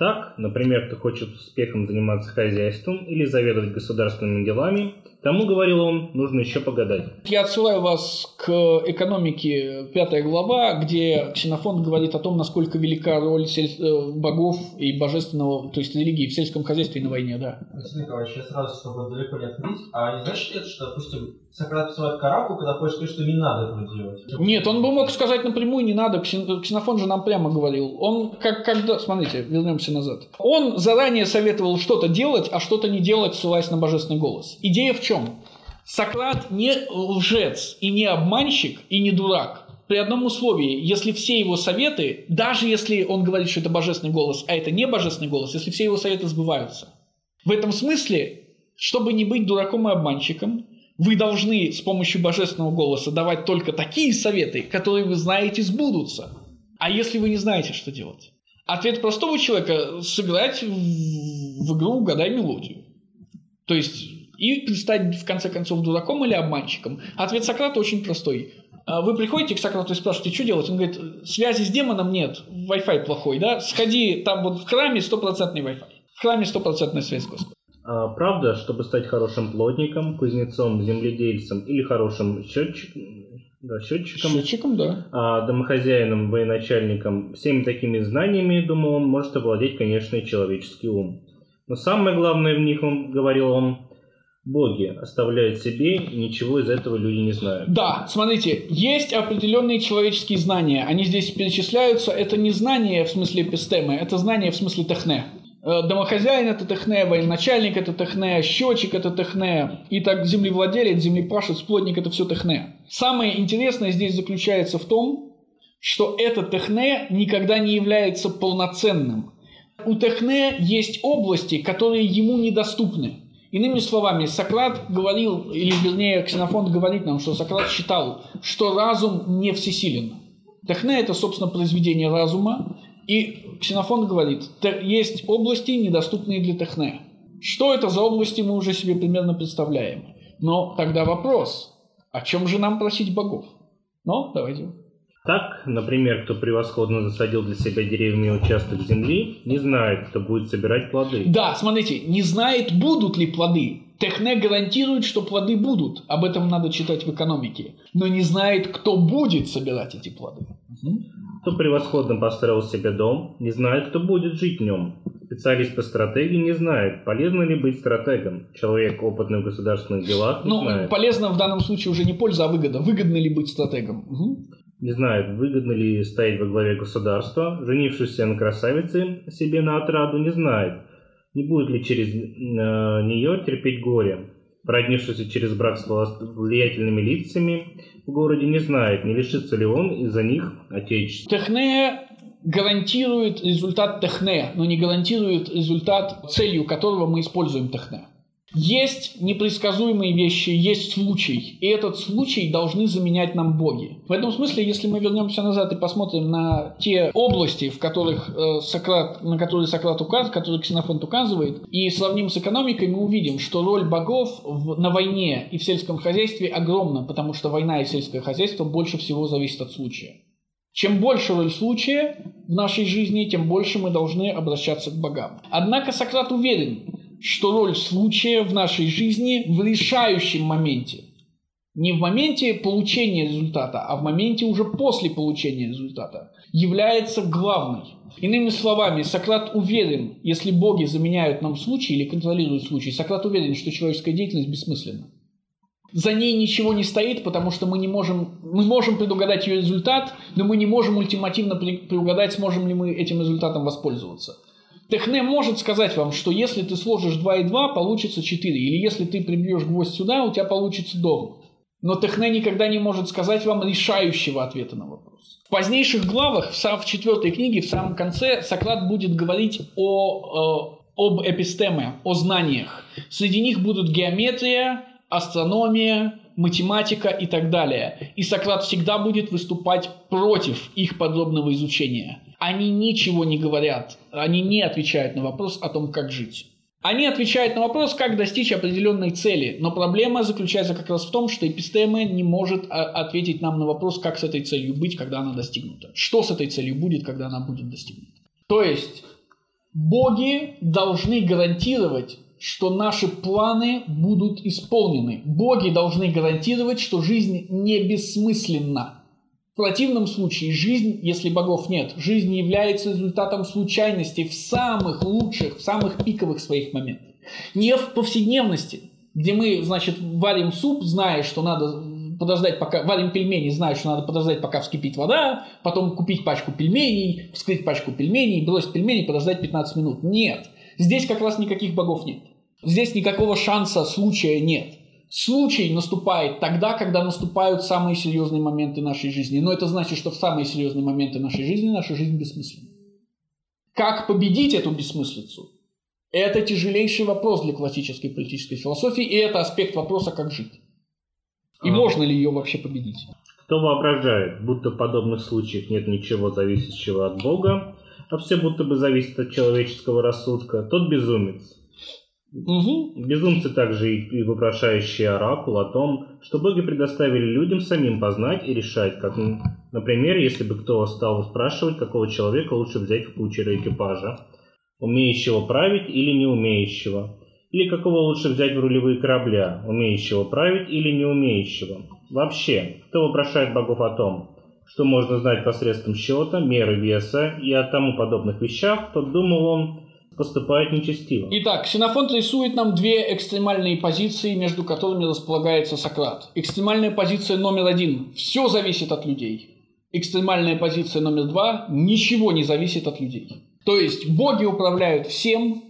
Так, например, кто хочет успехом заниматься хозяйством или заведовать государственными делами, тому, говорил он, нужно еще погадать. Я отсылаю вас к экономике, пятая глава, где Ксенофонт говорит о том, насколько велика роль сель- э, богов и божественного, то есть религии в сельском хозяйстве и на войне, да. Василий Николаевич, я сразу, чтобы далеко не отходить, а не значит ли это, что, допустим, Сократ посылает караку, когда хочет сказать, что не надо этого делать? Нет, он бы мог сказать напрямую, не надо, Ксен- Ксенофон же нам прямо говорил. Он, как когда, смотрите, вернемся назад. Он заранее советовал что-то делать, а что-то не делать, ссылаясь на божественный голос. Идея в чем? Сократ не лжец и не обманщик и не дурак. При одном условии, если все его советы, даже если он говорит, что это божественный голос, а это не божественный голос, если все его советы сбываются. В этом смысле, чтобы не быть дураком и обманщиком, вы должны с помощью божественного голоса давать только такие советы, которые вы знаете сбудутся. А если вы не знаете, что делать? Ответ простого человека – сыграть в, в игру «Угадай мелодию». То есть, и предстать в конце концов дураком или обманщиком. Ответ Сократа очень простой. А Вы приходите к Сократу и спрашиваете, что делать? Он говорит, связи с демоном нет, Wi-Fi плохой, да? Сходи, там вот в храме стопроцентный Wi-Fi. В храме стопроцентная связь с Господом. А, правда, чтобы стать хорошим плотником, кузнецом, земледельцем или хорошим счетчиком, да, счетчиком, Счетчиком, да. а домохозяином, военачальником, всеми такими знаниями, думал он, может овладеть, конечно, и человеческий ум. Но самое главное в них, он говорил он, боги оставляют себе, и ничего из этого люди не знают. Да, смотрите, есть определенные человеческие знания. Они здесь перечисляются. Это не знания в смысле эпистемы, это знания в смысле техне. Э, Домохозяин – это техне, военачальник – это техне, счетчик – это техне, и так землевладелец, землепашец, плотник – это все техне. Самое интересное здесь заключается в том, что это техне никогда не является полноценным. У техне есть области, которые ему недоступны. Иными словами, Сократ говорил, или вернее Ксенофонт говорит нам, что Сократ считал, что разум не всесилен. Техне – это, собственно, произведение разума, и Ксенофонт говорит, «Те- есть области, недоступные для Техне. Что это за области, мы уже себе примерно представляем. Но тогда вопрос, о чем же нам просить богов? Ну, давайте. Так, например, кто превосходно засадил для себя деревьями участок земли, не знает, кто будет собирать плоды. Да, смотрите, не знает, будут ли плоды. Техне гарантирует, что плоды будут. Об этом надо читать в экономике. Но не знает, кто будет собирать эти плоды. Кто превосходно построил себе дом, не знает, кто будет жить в нем. Специалист по стратегии не знает, полезно ли быть стратегом. Человек, опытный в государственных делах, не Ну, знает. полезно в данном случае уже не польза, а выгода. Выгодно ли быть стратегом? Мгм. Не знает, выгодно ли стоять во главе государства. Женившийся на красавице себе на отраду не знает. Не будет ли через э, нее терпеть горе. Проднившийся через брак с влиятельными лицами в городе не знает, не лишится ли он из-за них отечества. Техне гарантирует результат техне, но не гарантирует результат, целью которого мы используем техне. Есть непредсказуемые вещи, есть случай, и этот случай должны заменять нам боги. В этом смысле, если мы вернемся назад и посмотрим на те области, в которых э, Сократ, на которые Сократ указывает, которые Ксенофонт указывает, и сравним с экономикой, мы увидим, что роль богов в- на войне и в сельском хозяйстве огромна, потому что война и сельское хозяйство больше всего зависят от случая. Чем больше роль случая в нашей жизни, тем больше мы должны обращаться к богам. Однако Сократ уверен, что роль случая в нашей жизни в решающем моменте не в моменте получения результата, а в моменте уже после получения результата, является главной. Иными словами, Сократ уверен, если боги заменяют нам случай или контролируют случай, Сократ уверен, что человеческая деятельность бессмысленна. За ней ничего не стоит, потому что мы не можем, мы можем предугадать ее результат, но мы не можем ультимативно предугадать, сможем ли мы этим результатом воспользоваться. Техне может сказать вам, что если ты сложишь 2 и 2, получится 4, или если ты прибьешь гвоздь сюда, у тебя получится дом. Но Техне никогда не может сказать вам решающего ответа на вопрос. В позднейших главах, в четвертой книге, в самом конце, Сократ будет говорить о, э, об эпистеме, о знаниях. Среди них будут геометрия, астрономия, математика и так далее. И Сократ всегда будет выступать против их подробного изучения. Они ничего не говорят, они не отвечают на вопрос о том, как жить. Они отвечают на вопрос, как достичь определенной цели, но проблема заключается как раз в том, что эпистема не может а, ответить нам на вопрос, как с этой целью быть, когда она достигнута. Что с этой целью будет, когда она будет достигнута. То есть боги должны гарантировать что наши планы будут исполнены. Боги должны гарантировать, что жизнь не бессмысленна. В противном случае жизнь, если богов нет, жизнь является результатом случайности в самых лучших, в самых пиковых своих моментах. Не в повседневности, где мы, значит, варим суп, зная, что надо подождать, пока варим пельмени, зная, что надо подождать, пока вскипит вода, потом купить пачку пельменей, вскрыть пачку пельменей, бросить пельмени, подождать 15 минут. Нет. Здесь как раз никаких богов нет. Здесь никакого шанса случая нет. Случай наступает тогда, когда наступают самые серьезные моменты нашей жизни. Но это значит, что в самые серьезные моменты нашей жизни наша жизнь бессмысленна. Как победить эту бессмыслицу? Это тяжелейший вопрос для классической политической философии, и это аспект вопроса, как жить. И а. можно ли ее вообще победить? Кто воображает, будто в подобных случаях нет ничего зависящего от Бога, а все будто бы зависит от человеческого рассудка, тот безумец. Угу. Безумцы также и вопрошающие оракул о том, что боги предоставили людям самим познать и решать, как, например, если бы кто стал спрашивать, какого человека лучше взять в кучера экипажа, умеющего править или не умеющего, или какого лучше взять в рулевые корабля, умеющего править или не умеющего. Вообще, кто вопрошает богов о том, что можно знать посредством счета, меры веса и о тому подобных вещах, тот думал он, поступает нечестиво. Итак, Ксенофонт рисует нам две экстремальные позиции, между которыми располагается Сократ. Экстремальная позиция номер один – все зависит от людей. Экстремальная позиция номер два – ничего не зависит от людей. То есть боги управляют всем,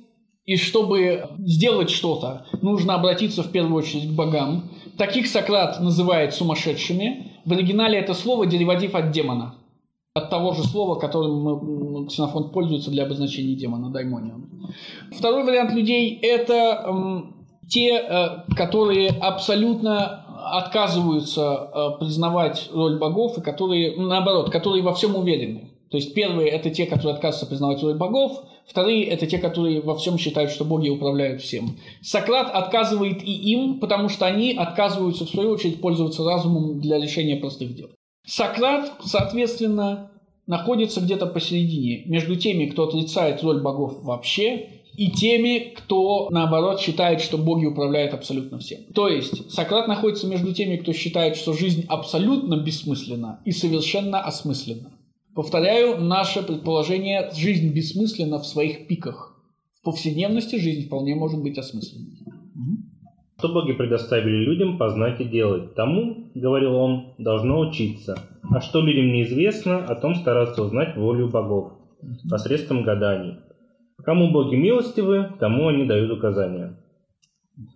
и чтобы сделать что-то, нужно обратиться в первую очередь к богам. Таких Сократ называет сумасшедшими. В оригинале это слово дериватив от демона от того же слова, которым мы, Ксенофонт пользуется для обозначения демона, даймонион. Второй вариант людей – это эм, те, э, которые абсолютно отказываются э, признавать роль богов, и которые, наоборот, которые во всем уверены. То есть первые – это те, которые отказываются признавать роль богов, вторые – это те, которые во всем считают, что боги управляют всем. Сократ отказывает и им, потому что они отказываются, в свою очередь, пользоваться разумом для решения простых дел. Сократ, соответственно, находится где-то посередине между теми, кто отрицает роль богов вообще, и теми, кто, наоборот, считает, что боги управляют абсолютно всем. То есть Сократ находится между теми, кто считает, что жизнь абсолютно бессмысленна и совершенно осмысленна. Повторяю, наше предположение – жизнь бессмысленна в своих пиках. В повседневности жизнь вполне может быть осмысленной. Что боги предоставили людям познать и делать, тому, говорил он, должно учиться. А что людям неизвестно, о том стараться узнать волю богов посредством гаданий. Кому боги милостивы, тому они дают указания.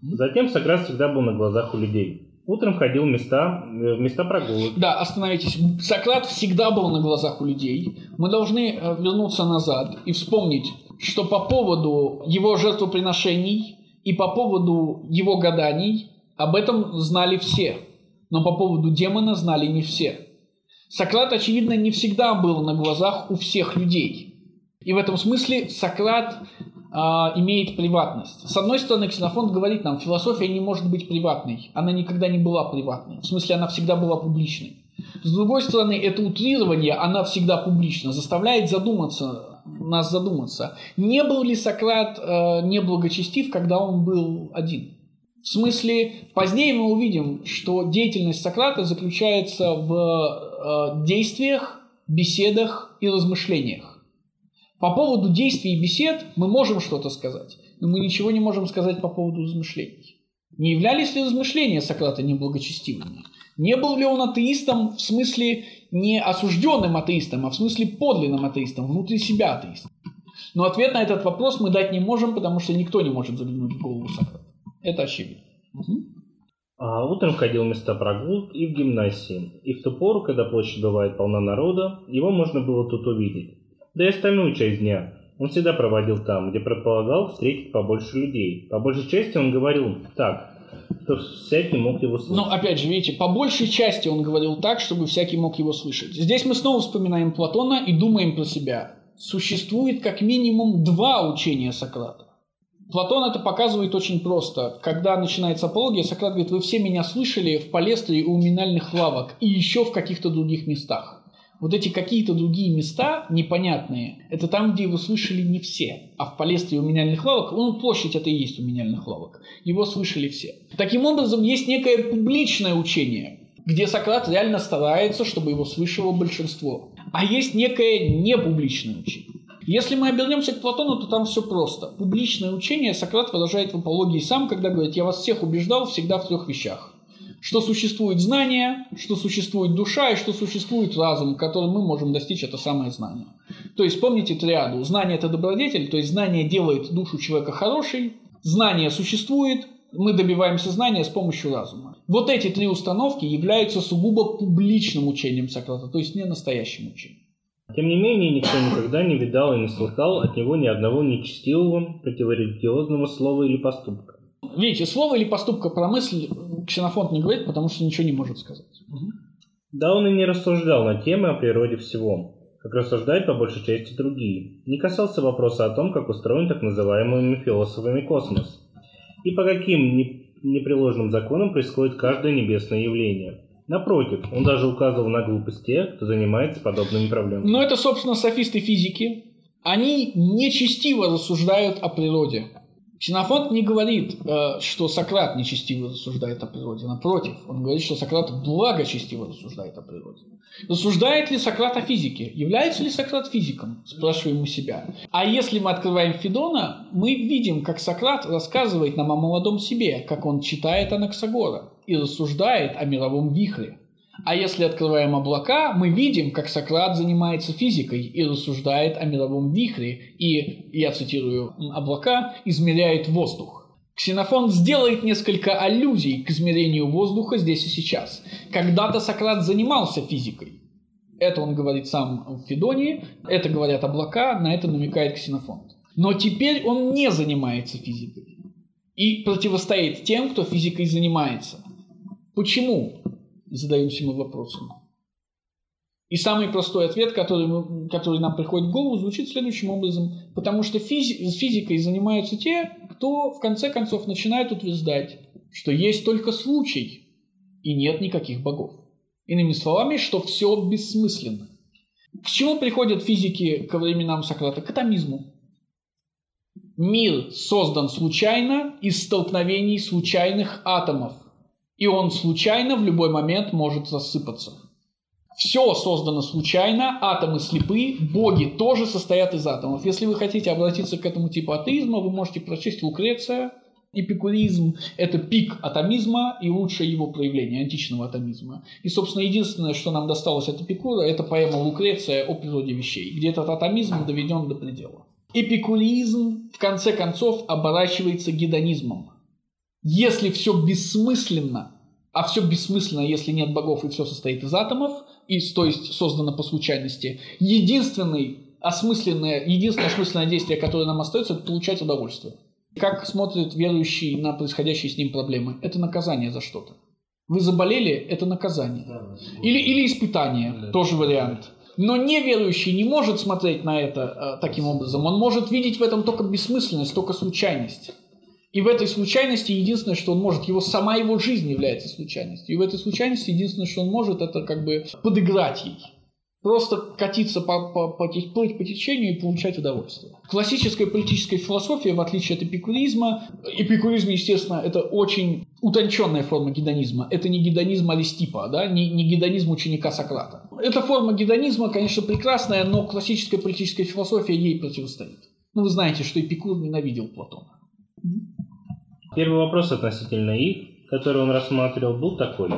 Затем Сократ всегда был на глазах у людей. Утром ходил в места, в места прогулок. Да, остановитесь. Сократ всегда был на глазах у людей. Мы должны э, вернуться назад и вспомнить, что по поводу его жертвоприношений и по поводу его гаданий об этом знали все, но по поводу демона знали не все. Сократ, очевидно, не всегда был на глазах у всех людей. И в этом смысле Сократ э, имеет приватность. С одной стороны, Ксенофонт говорит нам, философия не может быть приватной. Она никогда не была приватной. В смысле, она всегда была публичной. С другой стороны, это утрирование, она всегда публична, заставляет задуматься нас задуматься. Не был ли Сократ э, неблагочестив, когда он был один? В смысле, позднее мы увидим, что деятельность Сократа заключается в э, действиях, беседах и размышлениях. По поводу действий и бесед мы можем что-то сказать, но мы ничего не можем сказать по поводу размышлений. Не являлись ли размышления Сократа неблагочестивыми? Не был ли он атеистом в смысле не осужденным атеистом, а в смысле подлинным атеистом, внутри себя атеистом? Но ответ на этот вопрос мы дать не можем, потому что никто не может заглянуть в голову Сократа. Это очевидно. Угу. А утром ходил в места прогулок и в гимнасии. И в ту пору, когда площадь бывает полна народа, его можно было тут увидеть. Да и остальную часть дня он всегда проводил там, где предполагал встретить побольше людей. По большей части он говорил так, что всякий мог его слышать. Но опять же, видите, по большей части он говорил так, чтобы всякий мог его слышать. Здесь мы снова вспоминаем Платона и думаем про себя. Существует как минимум два учения Сократа. Платон это показывает очень просто. Когда начинается апология, Сократ говорит, вы все меня слышали в палестре у минальных лавок и еще в каких-то других местах. Вот эти какие-то другие места непонятные, это там, где его слышали не все. А в палестре у минальных лавок, ну, площадь это и есть у минальных лавок, его слышали все. Таким образом, есть некое публичное учение, где Сократ реально старается, чтобы его слышало большинство. А есть некое непубличное учение. Если мы обернемся к Платону, то там все просто. Публичное учение Сократ выражает в апологии сам, когда говорит, я вас всех убеждал всегда в трех вещах что существует знание, что существует душа и что существует разум, которым мы можем достичь это самое знание. То есть помните триаду. Знание – это добродетель, то есть знание делает душу человека хорошей, знание существует, мы добиваемся знания с помощью разума. Вот эти три установки являются сугубо публичным учением Сократа, то есть не настоящим учением. Тем не менее, никто никогда не видал и не слыхал от него ни одного нечестивого, противорелигиозного слова или поступка. Видите, слово или поступка про мысль Ксенофонт не говорит, потому что ничего не может сказать. Да он и не рассуждал на темы о природе всего, как рассуждают по большей части другие. Не касался вопроса о том, как устроен так называемыми философами космос, и по каким непреложным законам происходит каждое небесное явление. Напротив, он даже указывал на глупость тех, кто занимается подобными проблемами. Но это, собственно, софисты физики. Они нечестиво рассуждают о природе. Ксенофонт не говорит, э, что Сократ нечестиво рассуждает о природе. Напротив, он говорит, что Сократ благочестиво рассуждает о природе. Рассуждает ли Сократ о физике? Является ли Сократ физиком? Спрашиваем мы себя. А если мы открываем Федона, мы видим, как Сократ рассказывает нам о молодом себе, как он читает Анаксагора и рассуждает о мировом вихре. А если открываем облака, мы видим, как Сократ занимается физикой и рассуждает о мировом вихре, и, я цитирую облака, измеряет воздух. Ксенофон сделает несколько аллюзий к измерению воздуха здесь и сейчас. Когда-то Сократ занимался физикой. Это он говорит сам в Федоне, это говорят облака, на это намекает Ксенофонт. Но теперь он не занимается физикой и противостоит тем, кто физикой занимается. Почему? Задаемся мы вопросом. И самый простой ответ, который, мы, который нам приходит в голову, звучит следующим образом. Потому что физи- физикой занимаются те, кто в конце концов начинает утверждать, что есть только случай и нет никаких богов. Иными словами, что все бессмысленно. К чему приходят физики ко временам Сократа? К атомизму. Мир создан случайно из столкновений случайных атомов и он случайно в любой момент может рассыпаться. Все создано случайно, атомы слепы, боги тоже состоят из атомов. Если вы хотите обратиться к этому типу атеизма, вы можете прочесть Лукреция, Эпикуризм – это пик атомизма и лучшее его проявление, античного атомизма. И, собственно, единственное, что нам досталось от Эпикура, это поэма Лукреция о природе вещей, где этот атомизм доведен до предела. Эпикуризм, в конце концов, оборачивается гедонизмом. Если все бессмысленно, а все бессмысленно, если нет богов и все состоит из атомов, и, то есть создано по случайности, единственный осмысленное, единственное осмысленное действие, которое нам остается, это получать удовольствие. Как смотрит верующий на происходящие с ним проблемы? Это наказание за что-то. Вы заболели – это наказание. Или, или испытание, тоже вариант. Но неверующий не может смотреть на это э, таким образом. Он может видеть в этом только бессмысленность, только случайность. И в этой случайности единственное, что он может, его сама его жизнь является случайностью. И в этой случайности единственное, что он может, это как бы подыграть ей. просто катиться по, по, по, плыть по течению и получать удовольствие. Классическая политическая философия, в отличие от эпикуризма, эпикуризм, естественно, это очень утонченная форма гедонизма. Это не гедонизм Аристипа, да? не, не гедонизм ученика Сократа. Эта форма гедонизма, конечно, прекрасная, но классическая политическая философия ей противостоит. Ну, вы знаете, что Эпикур ненавидел Платона. Первый вопрос относительно их, который он рассматривал, был такой.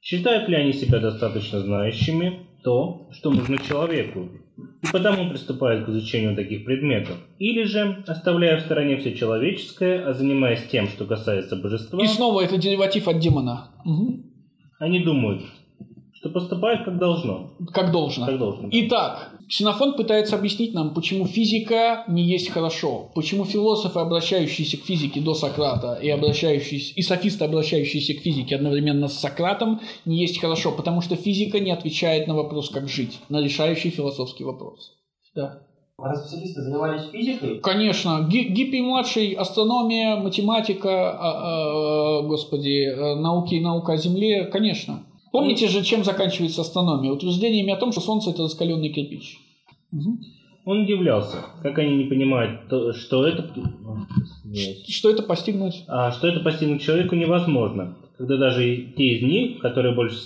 Считают ли они себя достаточно знающими то, что нужно человеку, и потому приступают к изучению таких предметов? Или же, оставляя в стороне все человеческое, а занимаясь тем, что касается божества, И снова это дериватив от демона. Мгм. они думают, что поступают как должно. Как должно. Как должно. Итак, Ксенофонт пытается объяснить нам, почему физика не есть хорошо, почему философы, обращающиеся к физике до Сократа, и, обращающиеся, и софисты, обращающиеся к физике одновременно с Сократом, не есть хорошо, потому что физика не отвечает на вопрос, как жить, на решающий философский вопрос. Да. А раз специалисты занимались физикой, Конечно, Ги- Гиппий-младший, астрономия, математика, а, а, господи, э, науки и наука о Земле, конечно. Помните же, чем заканчивается астрономия? Утверждениями о том, что Солнце – это раскаленный кирпич. Он удивлялся, как они не понимают, то, что это... Нет. Что это постигнуть? А что это постигнуть человеку невозможно, когда даже те из них, которые больше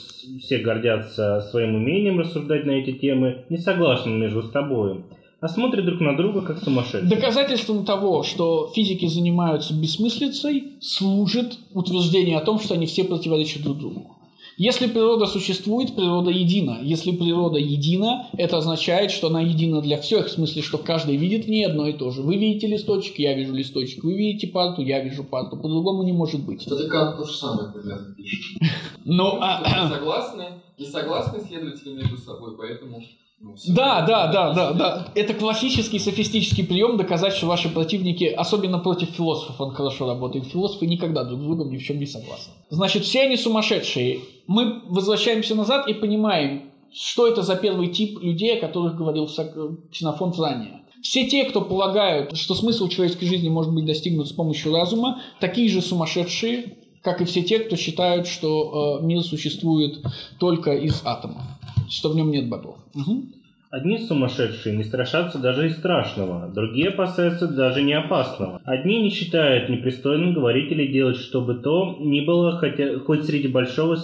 всех гордятся своим умением рассуждать на эти темы, не согласны между собой, а смотрят друг на друга как сумасшедшие. Доказательством того, что физики занимаются бессмыслицей, служит утверждение о том, что они все противоречат друг другу. Если природа существует, природа едина. Если природа едина, это означает, что она едина для всех, в смысле, что каждый видит в ней одно и то же. Вы видите листочек, я вижу листочек. Вы видите парту, я вижу парту. По-другому не может быть. Кстати, Кант то же самое примерно пишет. Ну, а- Не согласны, не согласны следователи между собой, поэтому... ну. Да, да, да, да, да. Это классический софистический прием доказать, что ваши противники, особенно против философов, он хорошо работает. Философы никогда друг с другом ни в чем не согласны. Значит, все они сумасшедшие. Мы возвращаемся назад и понимаем, что это за первый тип людей, о которых говорил Ксенофонт ранее. Все те, кто полагают, что смысл человеческой жизни может быть достигнут с помощью разума, такие же сумасшедшие, как и все те, кто считают, что э, мир существует только из атомов, что в нем нет богов. Мгм. Одни сумасшедшие не страшатся даже и страшного, другие опасаются даже не опасного. Одни не считают непристойным говорить или делать что бы то ни было, хотя, хоть среди большого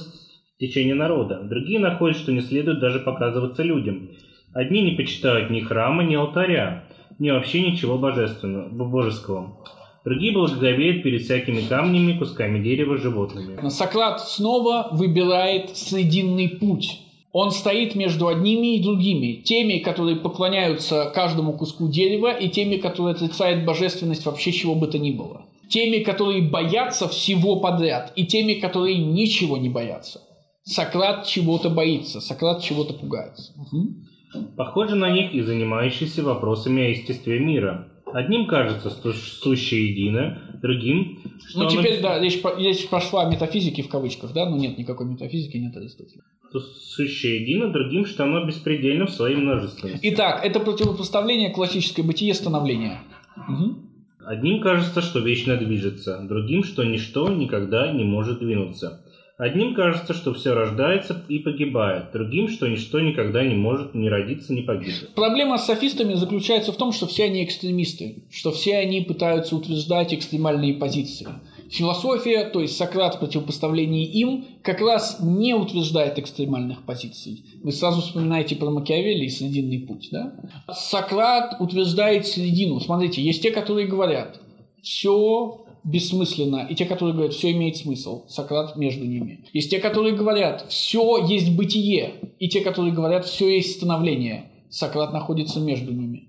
течения народа. Другие находят, что не следует даже показываться людям. Одни не почитают ни храма, ни алтаря, ни вообще ничего божественного, божеского. Другие благоговеют перед всякими камнями, кусками дерева, животными. Сократ снова выбирает срединный путь. Он стоит между одними и другими. Теми, которые поклоняются каждому куску дерева, и теми, которые отрицают божественность вообще чего бы то ни было. Теми, которые боятся всего подряд, и теми, которые ничего не боятся. Сократ чего-то боится, Сократ чего-то пугается. Мгм. Похожи на них и занимающиеся вопросами о естестве мира. Одним кажется что сущее единое, другим, что Ну, оно теперь, да, речь, речь пошла о метафизике в кавычках, да, но нет никакой метафизики, нет Аристотеля. сущее едино, другим, что оно беспредельно в своей множественности. Итак, это противопоставление классическое бытие становления. Мгм. Одним кажется, что вечно движется, другим, что ничто никогда не может двинуться. Одним кажется, что все рождается и погибает, другим, что ничто никогда не может ни родиться, ни погибнуть. Проблема с софистами заключается в том, что все они экстремисты, что все они пытаются утверждать экстремальные позиции. Философия, то есть Сократ в противопоставлении им, как раз не утверждает экстремальных позиций. Вы сразу вспоминаете про Макиавелли и Срединный путь, да? Сократ утверждает середину. Смотрите, есть те, которые говорят, все бессмысленно, и те, которые говорят, все имеет смысл. Сократ между ними. Есть те, которые говорят, все есть бытие, и те, которые говорят, все есть становление. Сократ находится между ними.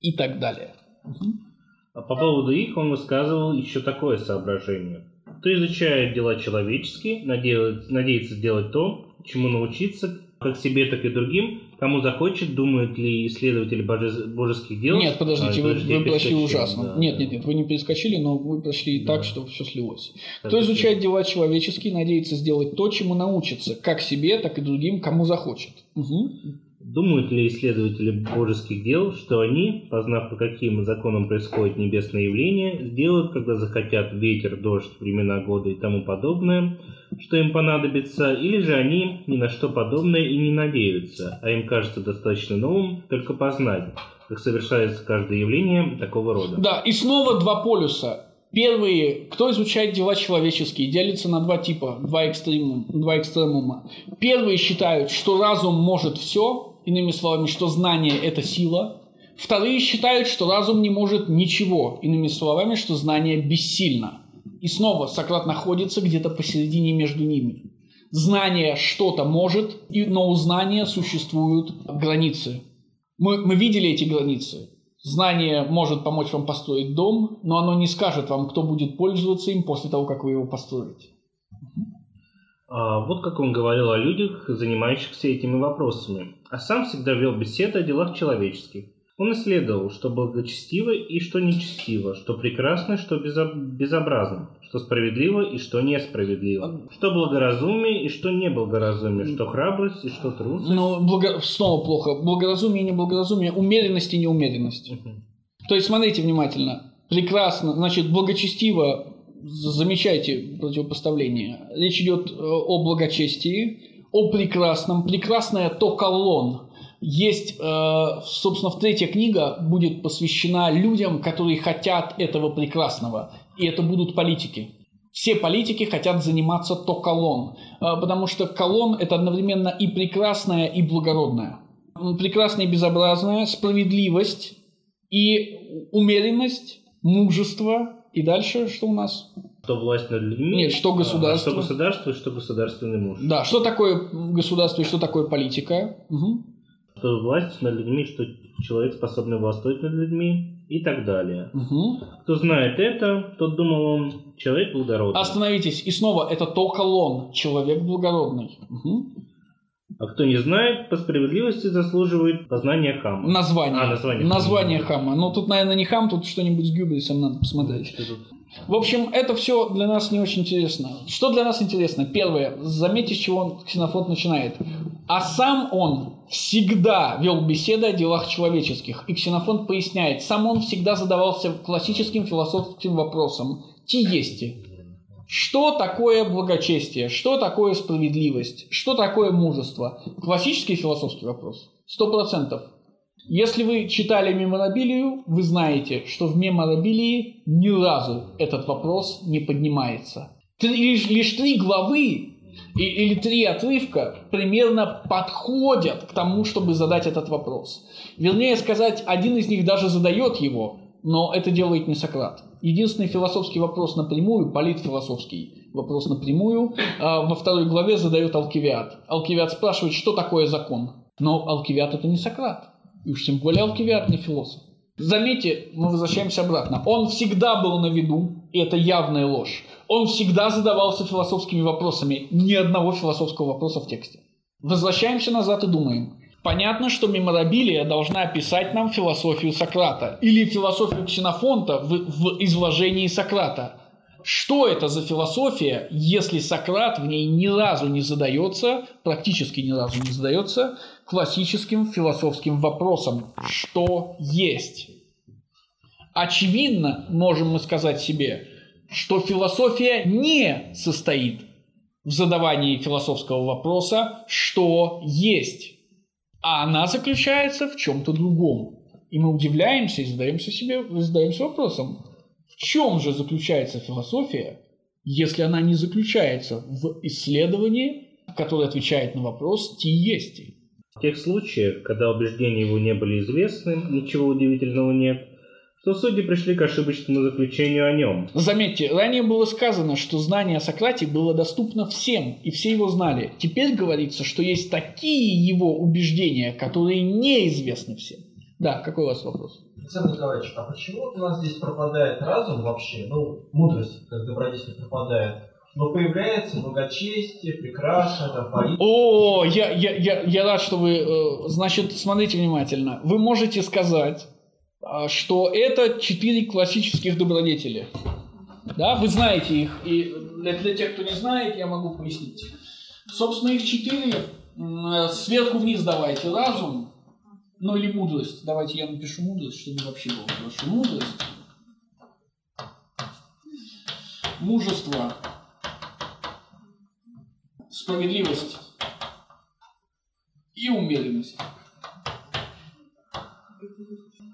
И так далее. А по поводу их он высказывал еще такое соображение. Кто изучает дела человеческие, надеется сделать то, чему научиться как себе, так и другим, кому захочет, думает ли исследователь боже- божеских дел. Нет, подождите, А, вы, вы перескочил, ужасно. да. Нет, нет, нет, вы не перескочили, но вы прочли Да. так, что все слилось. Так, Кто изучает дела человеческие, надеется сделать то, чему научится, как себе, так и другим, кому захочет. Мгм. Думают ли исследователи божеских дел, что они, познав, по каким законам происходит небесное явление, сделают, когда захотят ветер, дождь, времена года и тому подобное, что им понадобится, или же они ни на что подобное и не надеются, а им кажется достаточно новым только познать, как совершается каждое явление такого рода. Да, и снова два полюса. Первые, кто изучает дела человеческие, делится на два типа, два экстремума. Два экстремума. Первые считают, что разум может все, иными словами, что знание – это сила. Вторые считают, что разум не может ничего, иными словами, что знание бессильно. И снова Сократ находится где-то посередине между ними. Знание что-то может, но у знания существуют границы. Мы, мы видели эти границы. Знание может помочь вам построить дом, но оно не скажет вам, кто будет пользоваться им после того, как вы его построите. А вот как он говорил о людях, занимающихся этими вопросами, а сам всегда вел беседы о делах человеческих. Он исследовал, что благочестиво и что нечестиво, что прекрасно, что безобразно, что справедливо и что несправедливо, что благоразумие и что неблагоразумие, что храбрость и что трусость. Ну, благо... снова плохо. Благоразумие и неблагоразумие, умеренность и неумеренность. Угу. То есть, смотрите внимательно. Прекрасно, значит, благочестиво замечайте противопоставление. Речь идет э, о благочестии, о прекрасном. Прекрасное то колонн. Есть, э, собственно, в третья книга будет посвящена людям, которые хотят этого прекрасного. И это будут политики. Все политики хотят заниматься то колонн, э, потому что колонн – это одновременно и прекрасное, и благородное. Прекрасное и безобразное, справедливость и умеренность, мужество и дальше что у нас? Что власть над людьми? Нет, что государство. А, что государство и что государственный муж. Да, что такое государство и что такое политика. Угу. Что власть над людьми, что человек способный властвовать над людьми и так далее. Угу. Кто знает это, тот думал он человек благородный. Остановитесь. И снова, это то колонн, человек благородный. Угу. А кто не знает, по справедливости заслуживает познания хама. Название. А, название. Название хама. Ну, тут, наверное, не хам, тут что-нибудь с Гюбрисом надо посмотреть. В общем, это все для нас не очень интересно. Что для нас интересно? Первое. Заметьте, с чего он, Ксенофонт начинает. А сам он всегда вел беседы о делах человеческих. И Ксенофонт поясняет, сам он всегда задавался классическим философским вопросом. Тиести. Что такое благочестие? Что такое справедливость? Что такое мужество? Классический философский вопрос. Сто процентов. Если вы читали меморабилию, вы знаете, что в меморабилии ни разу этот вопрос не поднимается. Три, лишь, лишь три главы или три отрывка примерно подходят к тому, чтобы задать этот вопрос. Вернее сказать, один из них даже задает его, но это делает не Сократ. Единственный философский вопрос напрямую, политфилософский вопрос напрямую, а, во второй главе задает Алкивиад. Алкивиад спрашивает, что такое закон. Но Алкивиад это не Сократ. И уж тем более Алкивиад не философ. Заметьте, мы возвращаемся обратно. Он всегда был на виду, и это явная ложь. Он всегда задавался философскими вопросами. Ни одного философского вопроса в тексте. Возвращаемся назад и думаем. Понятно, что меморабилия должна описать нам философию Сократа или философию Ксенофонта в, в изложении Сократа. Что это за философия, если Сократ в ней ни разу не задается, практически ни разу не задается, классическим философским вопросом «что есть?». Очевидно, можем мы сказать себе, что философия не состоит в задавании философского вопроса «что есть?». А она заключается в чем-то другом. И мы удивляемся и задаемся себе, задаемся вопросом, в чем же заключается философия, если она не заключается в исследовании, которое отвечает на вопрос «ти-есть». В тех случаях, когда убеждения его не были известны, ничего удивительного нет, то судьи пришли к ошибочному заключению о нем. Заметьте, ранее было сказано, что знание о Сократе было доступно всем, и все его знали. Теперь говорится, что есть такие его убеждения, которые неизвестны всем. Да, какой у вас вопрос? Александр Николаевич, а почему у нас здесь пропадает разум вообще? Ну, мудрость, как добродетель пропадает. Но появляется благочестие, прекрасно, там, политика. О, я, я, я, я рад, что вы... Э, значит, смотрите внимательно. Вы можете сказать, что это четыре классических добродетели. Да, вы знаете их, и для, для тех, кто не знает, я могу пояснить. Собственно, их четыре, э, Сверху вниз давайте разум. Ну или мудрость. Давайте я напишу мудрость, чтобы вообще было хорошо. Мудрость. Мужество. Справедливость. И умеренность.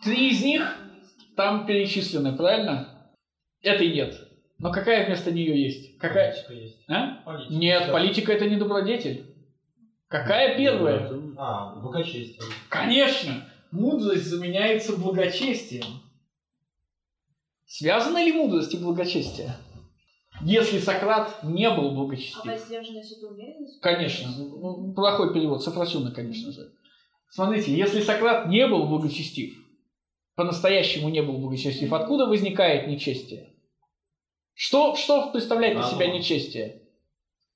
Три из них там перечислены, правильно? Этой нет. Но какая вместо нее есть? Какая? Политика есть. А? Политика. Нет, политика это не добродетель. Какая первая? А, благочестие. Конечно, мудрость заменяется благочестием. Связаны ли мудрость и благочестие? Если Сократ не был А благочестив. воздержанность это умеренность? Конечно, ну, плохой перевод, Сафросюна, конечно же. Смотрите, если Сократ не был благочестив, по-настоящему не был благочестив, откуда возникает нечестие? Что, что представляет из себя нечестие?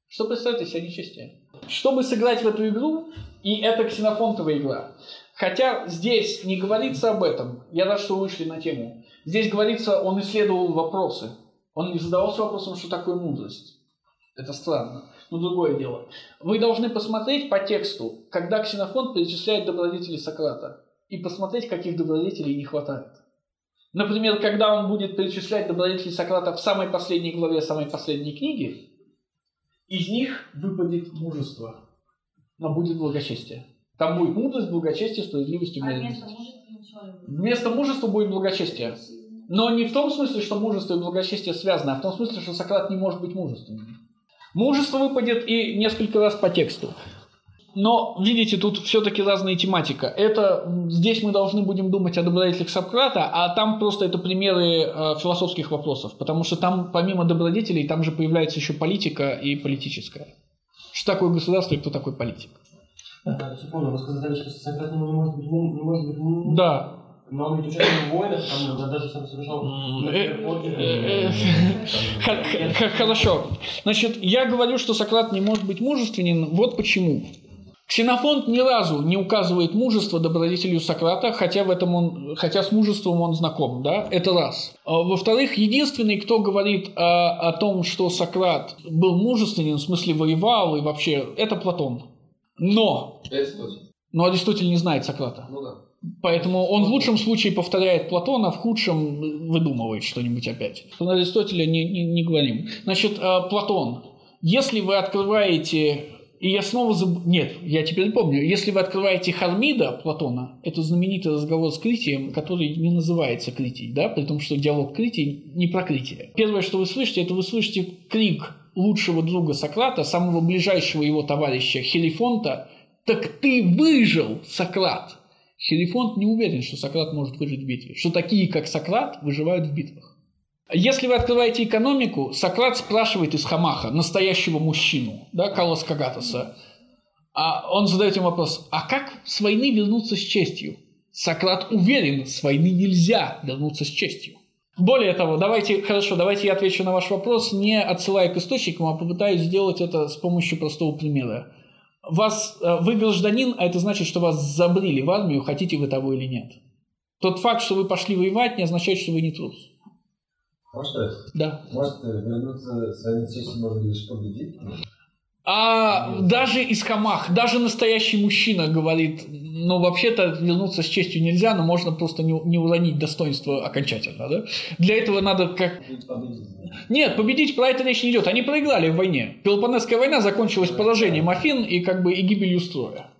Что представляет из себя нечестие? Чтобы сыграть в эту игру, и это ксенофонтовая игра. Хотя здесь не говорится об этом, я рад, что вы вышли на тему. Здесь говорится, он исследовал вопросы. Он не задавался вопросом, что такое мудрость. Это странно. Но другое дело. Вы должны посмотреть по тексту, когда Ксенофонт перечисляет добродетели Сократа, и посмотреть, каких добродетелей не хватает. Например, когда он будет перечислять добродетели Сократа в самой последней главе самой последней книги, из них выпадет мужество, но будет благочестие. Там будет мудрость, благочестие, справедливость и А будет. Вместо мужества будет благочестие. Но не в том смысле, что мужество и благочестие связаны, а в том смысле, что Сократ не может быть мужественным. Мужество выпадет и несколько раз по тексту. Но, видите, тут все-таки разная тематика. Это здесь мы должны будем думать о добродетелях Сократа, а там просто это примеры э, философских вопросов, потому что там помимо добродетелей там же появляется еще политика и политическая. Что такое государство и кто такой политик? Да, все понял. Вы сказали, что Сократ не может быть не может быть умным, Да, но он ведь участвовал в войнах, там да, даже сам совершал Хорошо. Значит, я говорю, что Сократ не может быть мужественен. Вот почему. Ксенофонт ни разу не указывает мужество добродетелью Сократа, хотя, в этом он, хотя с мужеством он знаком. Да? Это раз. А, Во-вторых, единственный, кто говорит о, о том, что Сократ был мужественен, в смысле воевал и вообще, это Платон. Но, Аристотель. но Аристотель не знает Сократа. Ну да. Поэтому он в лучшем случае повторяет Платона, в худшем выдумывает что-нибудь опять. Про Аристотеля не, не, не говорим. Значит, э, Платон. Если вы открываете... И я снова заб... Нет, я теперь помню. Если вы открываете Хармида Платона, это знаменитый разговор с Критием, который не называется Критий, да, при том, что диалог Критий не про Крития. Первое, что вы слышите, это вы слышите крик лучшего друга Сократа, самого ближайшего его товарища Хелифонта, «Так ты выжил, Сократ!» Хелифонт не уверен, что Сократ может выжить в битве, что такие, как Сократ, выживают в битвах. Если вы открываете экономику, Сократ спрашивает из Хамаха, настоящего мужчину, да, Каллас Кагатаса, а он задает ему вопрос, а как с войны вернуться с честью? Сократ уверен, с войны нельзя вернуться с честью. Более того, давайте, хорошо, давайте я отвечу на ваш вопрос, не отсылая к источникам, а попытаюсь сделать это с помощью простого примера. Вас, э, вы гражданин, а это значит, что вас забрили в армию, хотите вы того или нет. Тот факт, что вы пошли воевать, не означает, что вы не трус. Может? Да. может вернуться с вами честью можно лишь победить? А даже из Хамах, даже настоящий мужчина говорит, ну, вообще-то вернуться с честью нельзя, но можно просто не, не уронить достоинство окончательно, да? Для этого надо как... Нет, победить про это речь не идет. Они проиграли в войне. Пелопонесская война закончилась поражением Афин и как бы и гибелью строя.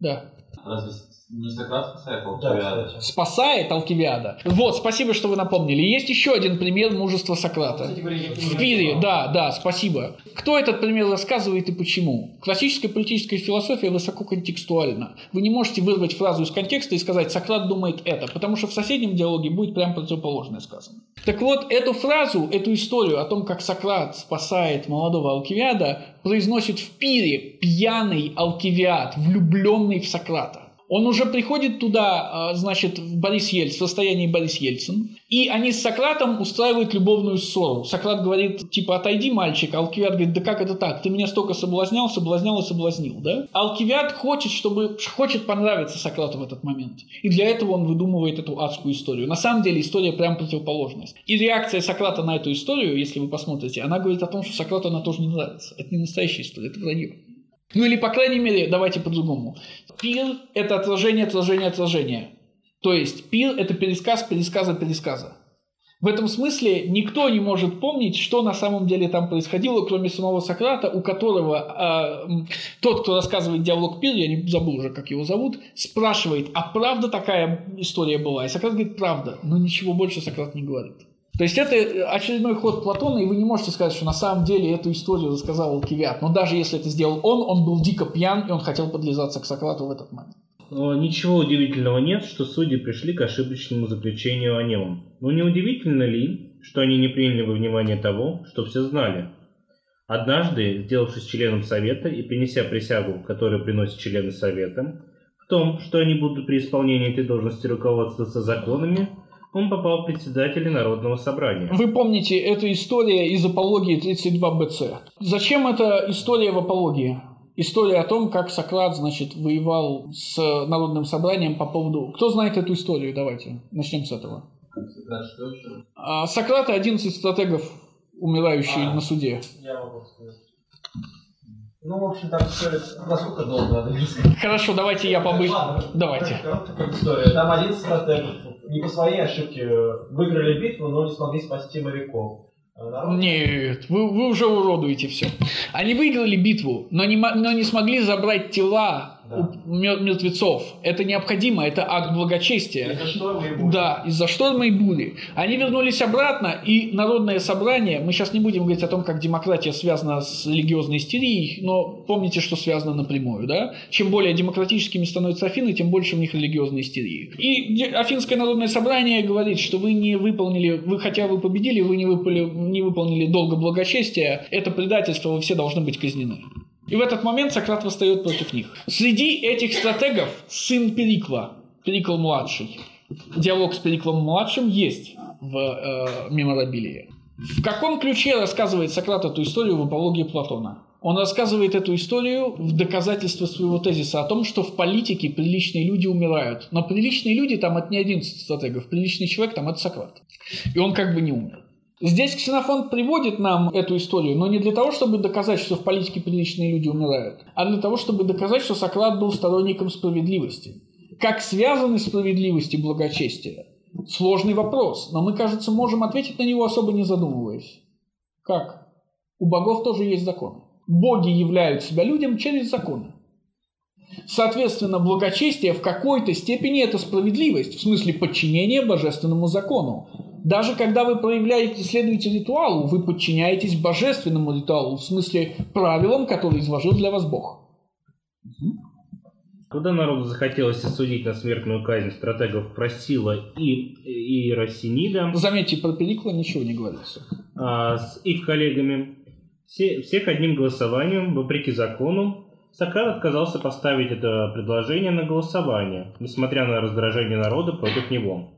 Да. Разве не Сократ спасает Да, Алкивиада? кстати. Спасает Алкивиада. Вот, спасибо, что вы напомнили. Есть еще один пример мужества Сократа. Кстати говоря, я В Пире, да, да, спасибо. Кто этот пример рассказывает и почему? Классическая политическая философия высоко контекстуальна. Вы не можете вырвать фразу из контекста и сказать «Сократ думает это», потому что в соседнем диалоге будет прям противоположное сказано. Так вот, эту фразу, эту историю о том, как Сократ спасает молодого Алкивиада, произносит в Пире пьяный Алкивиад, влюбленный в Сократа. Он уже приходит туда, а, значит, в Борис Ельцин, в состоянии Борис Ельцин, и они с Сократом устраивают любовную ссору. Сократ говорит, типа, отойди, мальчик, Алкивиад говорит, да как это так, ты меня столько соблазнял, соблазнял и соблазнил, да? Алкивиад хочет, чтобы, хочет понравиться Сократу в этот момент, и для этого он выдумывает эту адскую историю. На самом деле история прям противоположность. И реакция Сократа на эту историю, если вы посмотрите, она говорит о том, что Сократу она тоже не нравится. Это не настоящая история, это вранье. Ну или, по крайней мере, давайте по-другому. Пир – это отражение, отражение, отражение. То есть пир – это пересказ пересказа пересказа. В этом смысле никто не может помнить, что на самом деле там происходило, кроме самого Сократа, у которого э, тот, кто рассказывает диалог Пир, я не забыл уже, как его зовут, спрашивает, а правда такая история была? И Сократ говорит, правда, но ничего больше Сократ не говорит. То есть это очередной ход Платона, и вы не можете сказать, что на самом деле эту историю рассказал Алкивиад. Но даже если это сделал он, он был дико пьян, и он хотел подлизаться к Сократу в этот момент. Ничего удивительного нет, что судьи пришли к ошибочному заключению о нем. Но не удивительно ли, что они не приняли во внимание того, что все знали? Однажды, сделавшись членом Совета и принеся присягу, которую приносят члены Совета, в том, что они будут при исполнении этой должности руководствоваться законами, он попал в председателя Народного собрания. Вы помните, это история из апологии 32bc. Зачем эта история в апологии? История о том, как Сократ, значит, воевал с Народным собранием по поводу... Кто знает эту историю? Давайте начнем с этого. Сократ что? А, Сократ и 11 стратегов, умирающие А. на суде. Я могу сказать. Ну, в общем, там история... Насколько долго надо? Хорошо, давайте я побыстрее. Давайте. Там один стратег не по своей ошибке выиграли битву, но не смогли спасти моряков. Народ- Нет, вы, вы уже уродуете все. Они выиграли битву, но не, но не смогли забрать тела Да. у мер- мертвецов. Это необходимо, это акт благочестия. Что мы и будем. Да, из-за шторма и бури. Они вернулись обратно, и народное собрание, мы сейчас не будем говорить о том, как демократия связана с религиозной истерией, но помните, что связано напрямую, да? Чем более демократическими становятся Афины, тем больше в них религиозной истерии. И Афинское народное собрание говорит, что вы не выполнили, вы хотя вы победили, вы не, выпали- не выполнили долго благочестия, это предательство, вы все должны быть казнены. И в этот момент Сократ восстает против них. Среди этих стратегов сын Перикла, Перикл младший. Диалог с Периклом младшим есть в э, меморабилии. В каком ключе рассказывает Сократ эту историю в апологии Платона? Он рассказывает эту историю в доказательство своего тезиса о том, что в политике приличные люди умирают. Но приличные люди там это не 11 стратегов, приличный человек там это Сократ. И он как бы не умер. Здесь Ксенофонт приводит нам эту историю, но не для того, чтобы доказать, что в политике приличные люди умирают, а для того, чтобы доказать, что Сократ был сторонником справедливости. Как связаны справедливость и благочестие? Сложный вопрос, но мы, кажется, можем ответить на него, особо не задумываясь. Как? У богов тоже есть законы. Боги являют себя людям через законы. Соответственно, благочестие в какой-то степени это справедливость, в смысле подчинения божественному закону. Даже когда вы проявляете, следуете ритуалу, вы подчиняетесь божественному ритуалу, в смысле правилам, которые изложил для вас Бог. Когда народу захотелось осудить на смертную казнь? Стратегов Просила и Иеросинида Заметьте, про Перикла ничего не говорится. а, с их коллегами, все, всех одним голосованием, вопреки закону, Сократ отказался поставить это предложение на голосование, несмотря на раздражение народа против него,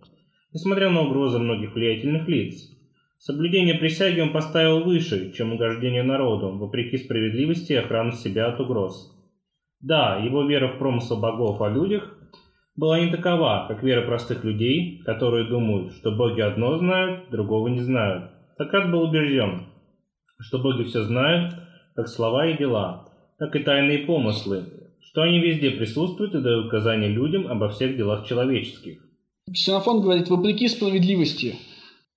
несмотря на угрозы многих влиятельных лиц. Соблюдение присяги он поставил выше, чем угождение народу, вопреки справедливости и охрану себя от угроз. Да, его вера в промысел богов о людях была не такова, как вера простых людей, которые думают, что боги одно знают, другого не знают. Сократ был убежден, что боги все знают, как слова и дела, так и тайные помыслы, что они везде присутствуют и дают указания людям обо всех делах человеческих. Ксенофон говорит, вопреки справедливости.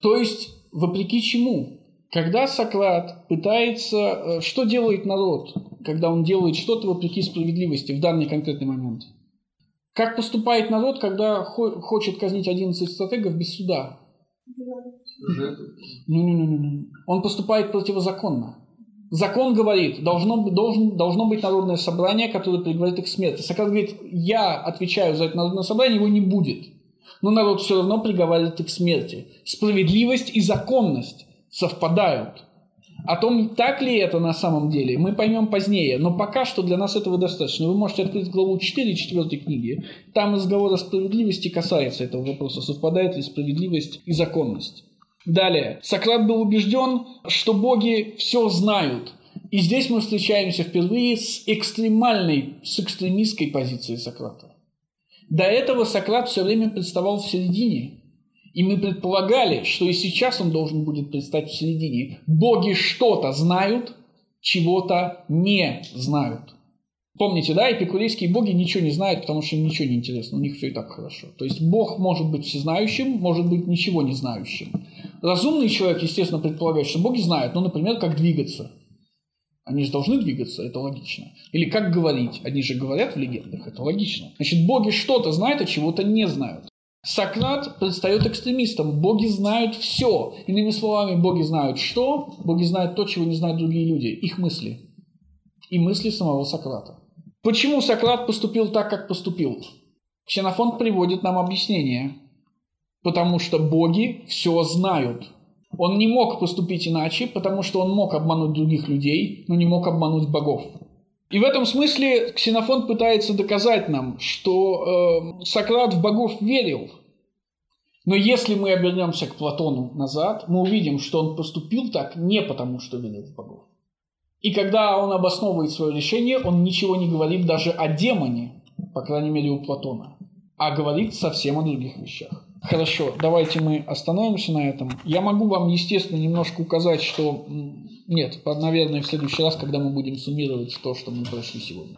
То есть, вопреки чему? Когда Сократ пытается... э, Что делает народ, когда он делает что-то вопреки справедливости в данный конкретный момент? Как поступает народ, когда хо- хочет казнить 11 стратегов без суда? Он поступает противозаконно. Закон говорит, должно, должен, должно быть народное собрание, которое приговорит их к смерти. Сократ говорит, я отвечаю за это народное собрание, его не будет. Но народ все равно приговаривает их к смерти. Справедливость и законность совпадают. О том, так ли это на самом деле, мы поймем позднее, но пока что для нас этого достаточно. Вы можете открыть главу 4 четвертой книги. Там разговор о справедливости касается этого вопроса, совпадает ли справедливость и законность. Далее. Сократ был убежден, что боги все знают. И здесь мы встречаемся впервые с экстремальной, с экстремистской позицией Сократа. До этого Сократ все время представал в середине. И мы предполагали, что и сейчас он должен будет предстать в середине. Боги что-то знают, чего-то не знают. Помните, да, эпикурейские боги ничего не знают, потому что им ничего не интересно, у них все и так хорошо. То есть Бог может быть всезнающим, может быть ничего не знающим. Разумный человек, естественно, предполагает, что боги знают, ну, например, как двигаться. Они же должны двигаться, это логично. Или как говорить, они же говорят в легендах, это логично. Значит, боги что-то знают, а чего-то не знают. Сократ предстает экстремистом. Боги знают все. Иными словами, боги знают что? Боги знают то, чего не знают другие люди. Их мысли. И мысли самого Сократа. Почему Сократ поступил так, как поступил? Ксенофонт приводит нам объяснение. Потому что боги все знают. Он не мог поступить иначе, потому что он мог обмануть других людей, но не мог обмануть богов. И в этом смысле Ксенофонт пытается доказать нам, что э, Сократ в богов верил. Но если мы обернемся к Платону назад, мы увидим, что он поступил так не потому, что верил в богов. И когда он обосновывает свое решение, он ничего не говорит даже о демоне, по крайней мере у Платона, а говорит совсем о других вещах. Хорошо, давайте мы остановимся на этом. Я могу вам, естественно, немножко указать, что... Нет, наверное, в следующий раз, когда мы будем суммировать то, что мы прошли сегодня.